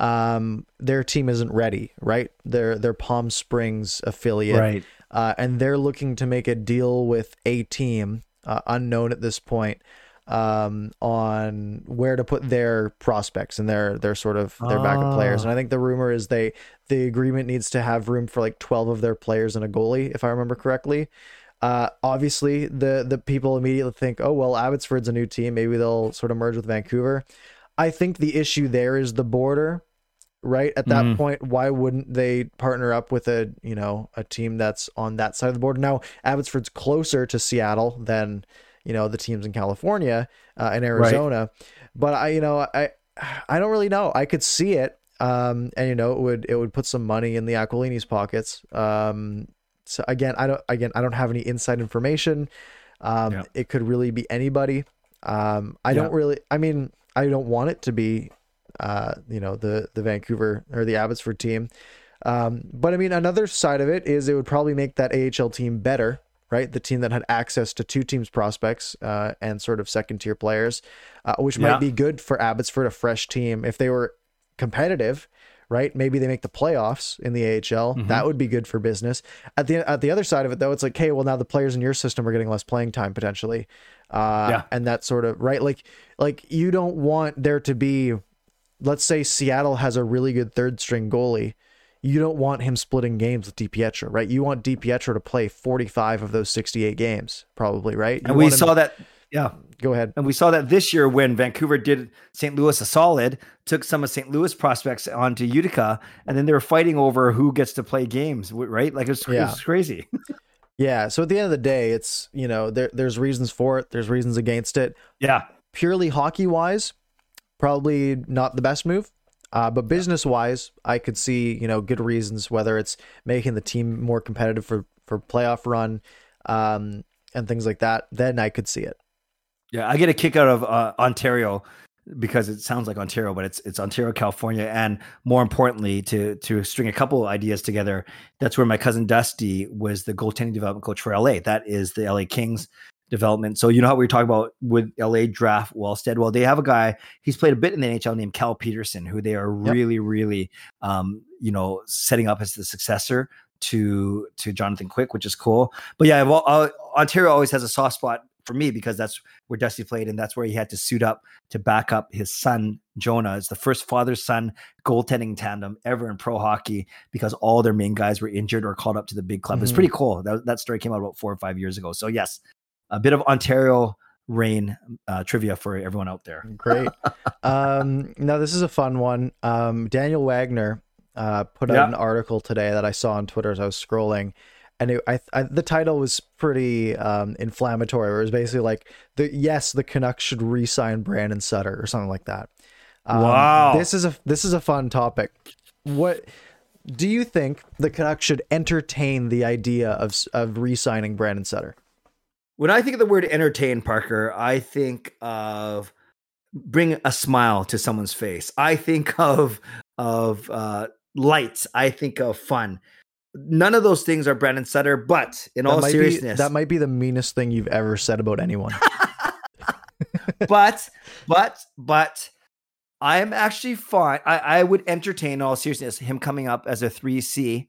um their team isn't ready right their their palm springs affiliate
Right.
Uh, and they're looking to make a deal with a team uh, unknown at this point um, on where to put their prospects and their their sort of their backup players. And I think the rumor is they the agreement needs to have room for like twelve of their players and a goalie, if I remember correctly. Uh, obviously, the the people immediately think, oh well, Abbotsford's a new team, maybe they'll sort of merge with Vancouver. I think the issue there is the border, right? At that
Mhm.
point, why wouldn't they partner up with a you know a team that's on that side of the border? Now, Abbotsford's closer to Seattle than you know the teams in California uh, and Arizona, but I you know I I don't really know. I could see it, um, and you know it would it would put some money in the Aquilini's pockets. Um, so again, I don't again I don't have any inside information. Um,
Yeah.
It could really be anybody. Um, I
Yeah.
don't really. I mean, I don't want it to be, uh, you know, the the Vancouver or the Abbotsford team. Um, but I mean, another side of it is it would probably make that AHL team better, right? The team that had access to two teams prospects uh, and sort of second tier players, uh, which
Yeah.
might be good for Abbotsford, a fresh team. If they were competitive, right? Maybe they make the playoffs in the AHL.
Mm-hmm.
That would be good for business. At the at the other side of it, though, it's like, hey, well, now the players in your system are getting less playing time potentially, uh,
Yeah.
and that sort of right. Like like you don't want there to be, let's say Seattle has a really good third string goalie. You don't want him splitting games with DiPietro, right? You want DiPietro to play 45 of those 68 games, probably, right? You
And we saw that. Yeah.
Go ahead.
And we saw that this year when Vancouver did St. Louis a solid, took some of St. Louis prospects onto Utica, and then they were fighting over who gets to play games, right? Like it's it
Yeah.
was crazy. [laughs]
Yeah. So at the end of the day, it's you know there there's reasons for it. There's reasons against it.
yeah.
purely hockey wise, probably not the best move. Uh, but business wise, I could see you know good reasons whether it's making the team more competitive for for playoff run, um, and things like that. Then I could see it.
Yeah. I get a kick out of uh, Ontario because it sounds like Ontario, but it's it's Ontario, California, and more importantly, to to string a couple ideas together. That's where my cousin Dusty was the goaltending development coach for LA. That is the LA Kings development. So you know how we were talking about with LA draft Wallstedt? Well, they have a guy. He's played a bit in the NHL named Cal Petersen, who they are
Yep.
really, really, um, you know, setting up as the successor to to Jonathan Quick, which is cool. But yeah, well, uh, Ontario always has a soft spot for me because that's where Dusty played, and that's where he had to suit up to back up his son Jonah. It's the first father son goaltending tandem ever in pro hockey because all their main guys were injured or called up to the big club. It's
Mhm.
pretty cool. That that story came out about four or five years ago. So yes, a bit of Ontario Reign uh, trivia for everyone out there.
Great. [laughs] um, now this is a fun one. Um, Daniel Wagner uh, put out
Yeah.
an article today that I saw on Twitter as I was scrolling, and it, I, I the title was pretty um, inflammatory. It was basically like the yes, the Canucks should re-sign Brandon Sutter or something like that. Um,
Wow.
This is a this is a fun topic. What do you think the Canucks should entertain the idea of of re-signing Brandon Sutter?
When I think of the word entertain, Parker, I think of bring a smile to someone's face. I think [laughs] of of uh, lights. I think of fun. None of those things are Brandon Sutter, but in all
that might
seriousness,
be that might be the meanest thing you've ever said about anyone. [laughs]
but but but I am actually fine. I, I would entertain in all seriousness him coming up as a three C.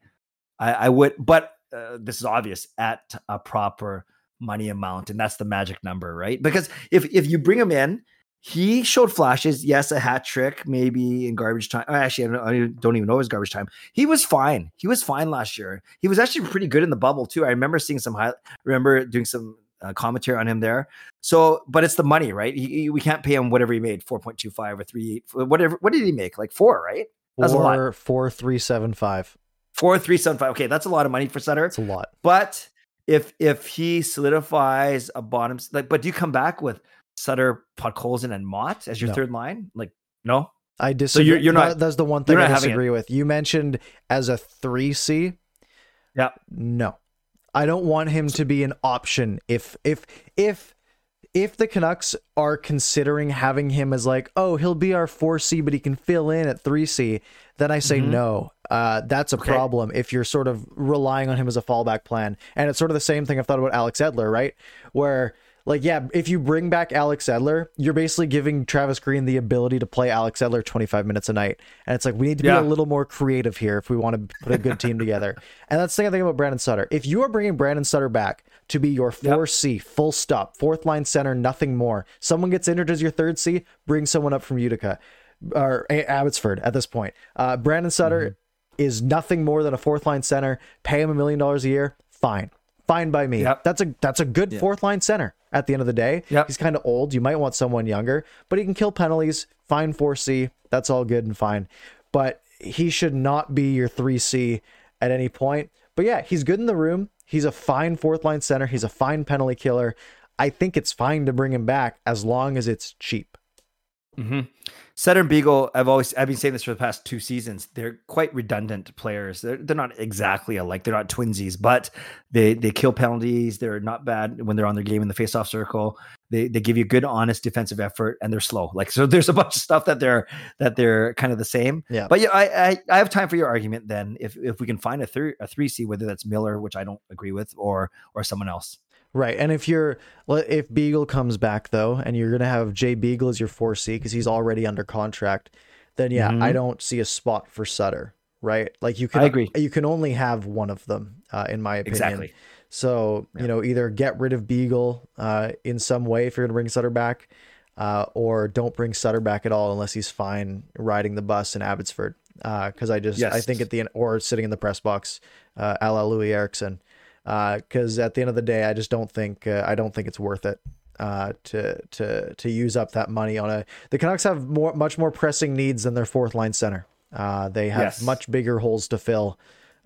I, I would, but uh, this is obvious at a proper money amount, and that's the magic number, right? Because if if you bring him in, he showed flashes. Yes, a hat trick, maybe in garbage time. oh, Actually, I don't, I don't even know his garbage time. He was fine. He was fine last year. He was actually pretty good in the bubble too. I remember seeing some. High, remember doing some uh, commentary on him there. So, but it's the money, right? He, he- we can't pay him whatever he made, four point two five or three, whatever. What did he make? Like four, right? That's a lot.
Four four three seven five.
Four three seven five. Okay, that's a lot of money for Sutter.
It's a lot.
But if if he solidifies a bottom, like, but do you come back with Sutter, Podkolzin, and Motte as your
No.
third line? Like, no.
I disagree.
you're- you're not-
That's the one thing I
not having it.
disagree with. You mentioned as a three C.
Yeah.
No, I don't want him to be an option. If if if if the Canucks are considering having him as like, oh, he'll be our four C, but he can fill in at three C, then I say
Mhm.
no. Uh, that's a
Okay.
problem if you're sort of relying on him as a fallback plan. And it's sort of the same thing I've thought about Alex Edler, right? Where Like, yeah, if you bring back Alex Edler, you're basically giving Travis Green the ability to play Alex Edler 25 minutes a night. And it's like, we need to be a little more creative here if we want to put a good team together. [laughs] And that's the thing I think about Brandon Sutter. If you are bringing Brandon Sutter back to be your 4C, full stop, fourth line center, nothing more, someone gets injured as your third C, bring someone up from Utica or Abbotsford at this point. Uh, Brandon Sutter
Mm-hmm.
is nothing more than a fourth line center. Pay him a million dollars a year. Fine. Fine by me.
Yep.
That's a that's a good fourth line center at the end of the day.
Yep.
He's kind of old. You might want someone younger, but he can kill penalties. Fine 4C. That's all good and fine. But he should not be your 3C at any point. But yeah, he's good in the room. He's a fine fourth line center. He's a fine penalty killer. I think it's fine to bring him back as long as it's cheap. Mm-hmm.
Sutter and Beagle, I've always I've been saying this for the past two seasons. They're quite redundant players. They're they're not exactly alike. They're not twinsies, but they they kill penalties. They're not bad when they're on their game in the faceoff circle. They they give you good, honest defensive effort, and they're slow. Like so, there's a bunch of stuff that they're that they're kind of the same.
Yeah.
But yeah, I I, I have time for your argument then. If if we can find a three a three C, whether that's Miller, which I don't agree with, or or someone else.
Right. And if you're if Beagle comes back though, and you're gonna have Jay Beagle as your four C because he's already under contract, then yeah,
Mhm.
I don't see a spot for Sutter. Right. Like you can
I agree.
you can only have one of them, uh, in my opinion.
Exactly.
So, you know, either get rid of Beagle uh, in some way if you're gonna bring Sutter back, uh, or don't bring Sutter back at all unless he's fine riding the bus in Abbotsford. Because I just I think at the end or sitting in the press box, uh, a la Loui Eriksson because at the end of the day, I just don't think uh, I don't think it's worth it uh, to to to use up that money on a. The Canucks have more much more pressing needs than their fourth line center. Uh, they have
Yes.
much bigger holes to fill.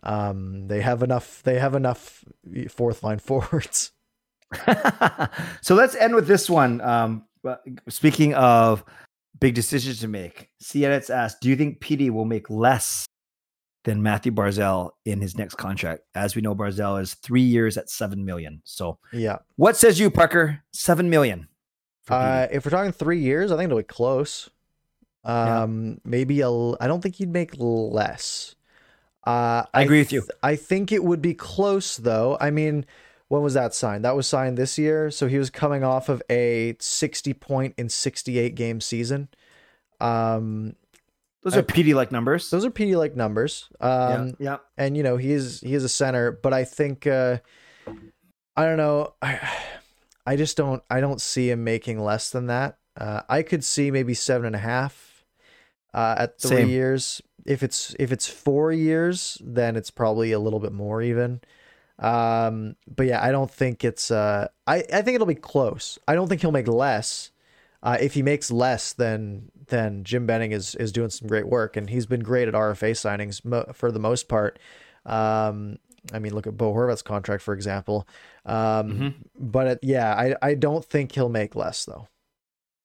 Um, they have enough. They have enough fourth line [laughs] forwards. [laughs]
so let's end with this one. Um, speaking of big decisions to make, CNET's asked, do you think PD will make less than Mathew Barzal in his next contract? As we know, Barzal is three years at seven million. So
Yeah.
what says you, Parker? Seven million.
Uh, if we're talking three years, I think it'll be close.
Yeah.
Um, maybe a. I don't think he'd make less. Uh,
I agree with you.
I think it would be close though. I mean, when was that signed? That was signed this year, so he was coming off of a sixty point in sixty eight game season. Um,
Those are PD like numbers.
those are PD like numbers. Um,
yeah, yeah.
and you know he is he is a center but i think uh i don't know i i just don't i don't see him making less than that uh i could see maybe seven and a half uh at three
Same.
years if it's if it's four years then it's probably a little bit more even um but yeah i don't think it's uh i i think it'll be close i don't think he'll make less uh, if he makes less, then then Jim Benning is is doing some great work, and he's been great at RFA signings mo- for the most part. Um, I mean, look at Bo Horvat's contract, for example. Um, But it, yeah, I I don't think he'll make less though.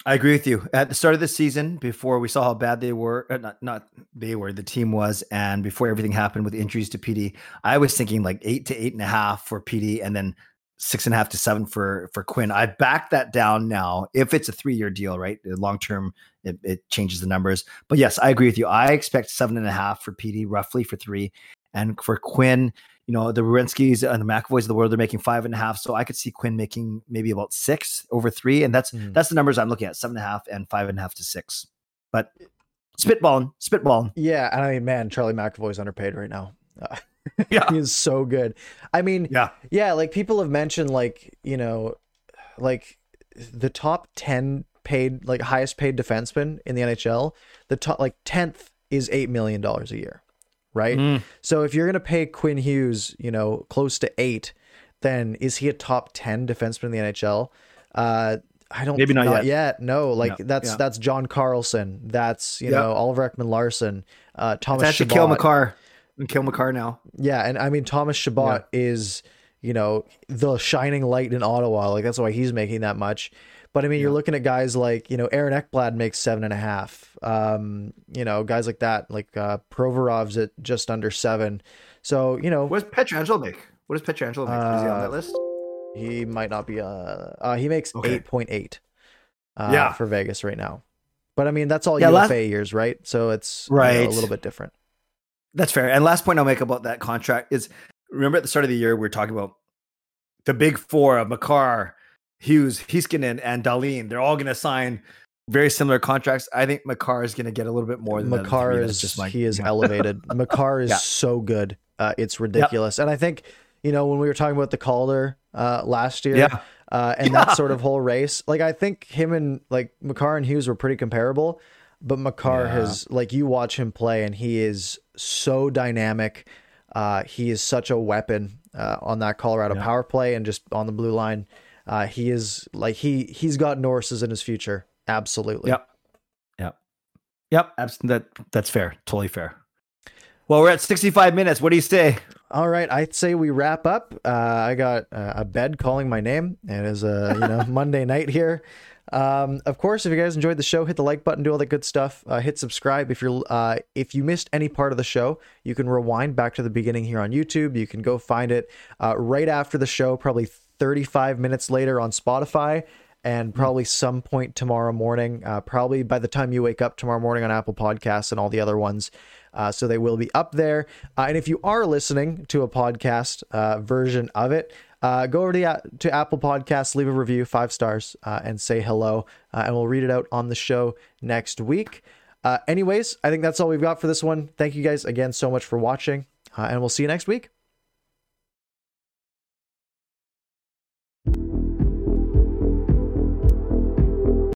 I agree with you. At the start of the season, before we saw how bad they were, uh, not not they were, the team was, and before everything happened with injuries to PD, I was thinking like eight to eight and a half for PD, and then six and a half to seven for for Quinn. I back that down now. If it's a three year deal, right, long term, it, it changes the numbers. But yes, I agree with you. I expect seven and a half for PD, roughly for three, and for Quinn. You know, the Renskis and the McAvoys of the world, they're making five and a half. So I could see Quinn making maybe about six over three. And that's
Mhm.
that's the numbers I'm looking at, seven and a half and five and a half to six. But spitballing, spitballing.
Yeah, and I mean, man, Charlie McAvoy's underpaid right now. [laughs] [laughs]
Yeah.
he is so good. I mean,
Yeah.
yeah, like people have mentioned, like you know, like the top ten paid, like highest paid defenseman in the NHL. The top, like tenth, is eight million dollars a year, right?
Mm.
So if you're gonna pay Quinn Hughes, you know, close to eight, then is he a top ten defenseman in the NHL? Uh, I don't.
Maybe not yet.
No, like
No,
that's
yeah.
that's John Carlson. That's you
Yep.
know Oliver Ekman Larsson. Uh, Thomas
That's
Chabot.
Cale Makar. And Cale Makar now.
Yeah, and I mean Thomas Chabot is, you know, the shining light in Ottawa. Like that's why he's making that much. But I mean, you're looking at guys like you know Aaron Ekblad makes seven and a half. Um, you know, guys like that, like uh, Provorov's at just under seven. So you know,
What does Pietrangelo make? What does Pietrangelo make? Is he on
Uh,
that list?
he might not be. Uh, uh he makes
Okay.
eight point eight. Uh,
Yeah.
for Vegas right now. But I mean, that's all
Yeah, last-
UFA years, right? So it's you know,
Right.
a little bit different.
That's fair. And last point I'll make about that contract is remember at the start of the year we were talking about the big four of Makar, Hughes, Heiskanen, and Dahlin, they're all going to sign very similar contracts. I think Makar is going to get a little bit more than
Makar is just like, he is yeah. elevated. [laughs] Makar is yeah. so good. Uh, it's ridiculous. Yep. And I think you know when we were talking about the Calder uh, last year,
yeah.
uh, and [laughs] that sort of whole race, like I think him and like Makar and Hughes were pretty comparable. But Makar has like you watch him play, and he is so dynamic. Uh, he is such a weapon uh, on that Colorado power play and just on the blue line. Uh, he is like he he's got Norris's in his future. Absolutely.
Yep. Yep. Yep. That that's fair. Totally fair. Well, we're at 65 minutes. What do you say?
All right, I'd say we wrap up. Uh, I got uh, a bed calling my name. And it is a you know [laughs] Monday night here. Um, of course, if you guys enjoyed the show, hit the like button, do all that good stuff. Uh, hit subscribe if you're uh, if you missed any part of the show. You can rewind back to the beginning here on YouTube. You can go find it uh, right after the show, probably 35 minutes later on Spotify and hmm. probably some point tomorrow morning, uh, probably by the time you wake up tomorrow morning on Apple Podcasts and all the other ones. Uh, so they will be up there. Uh, and if you are listening to a podcast uh, version of it, uh, go over to, to Apple Podcasts, leave a review, five stars, uh, and say hello. and we'll read it out on the show next week. anyways, I think that's all we've got for this one. Thank you guys again so much for watching, and we'll see you next week.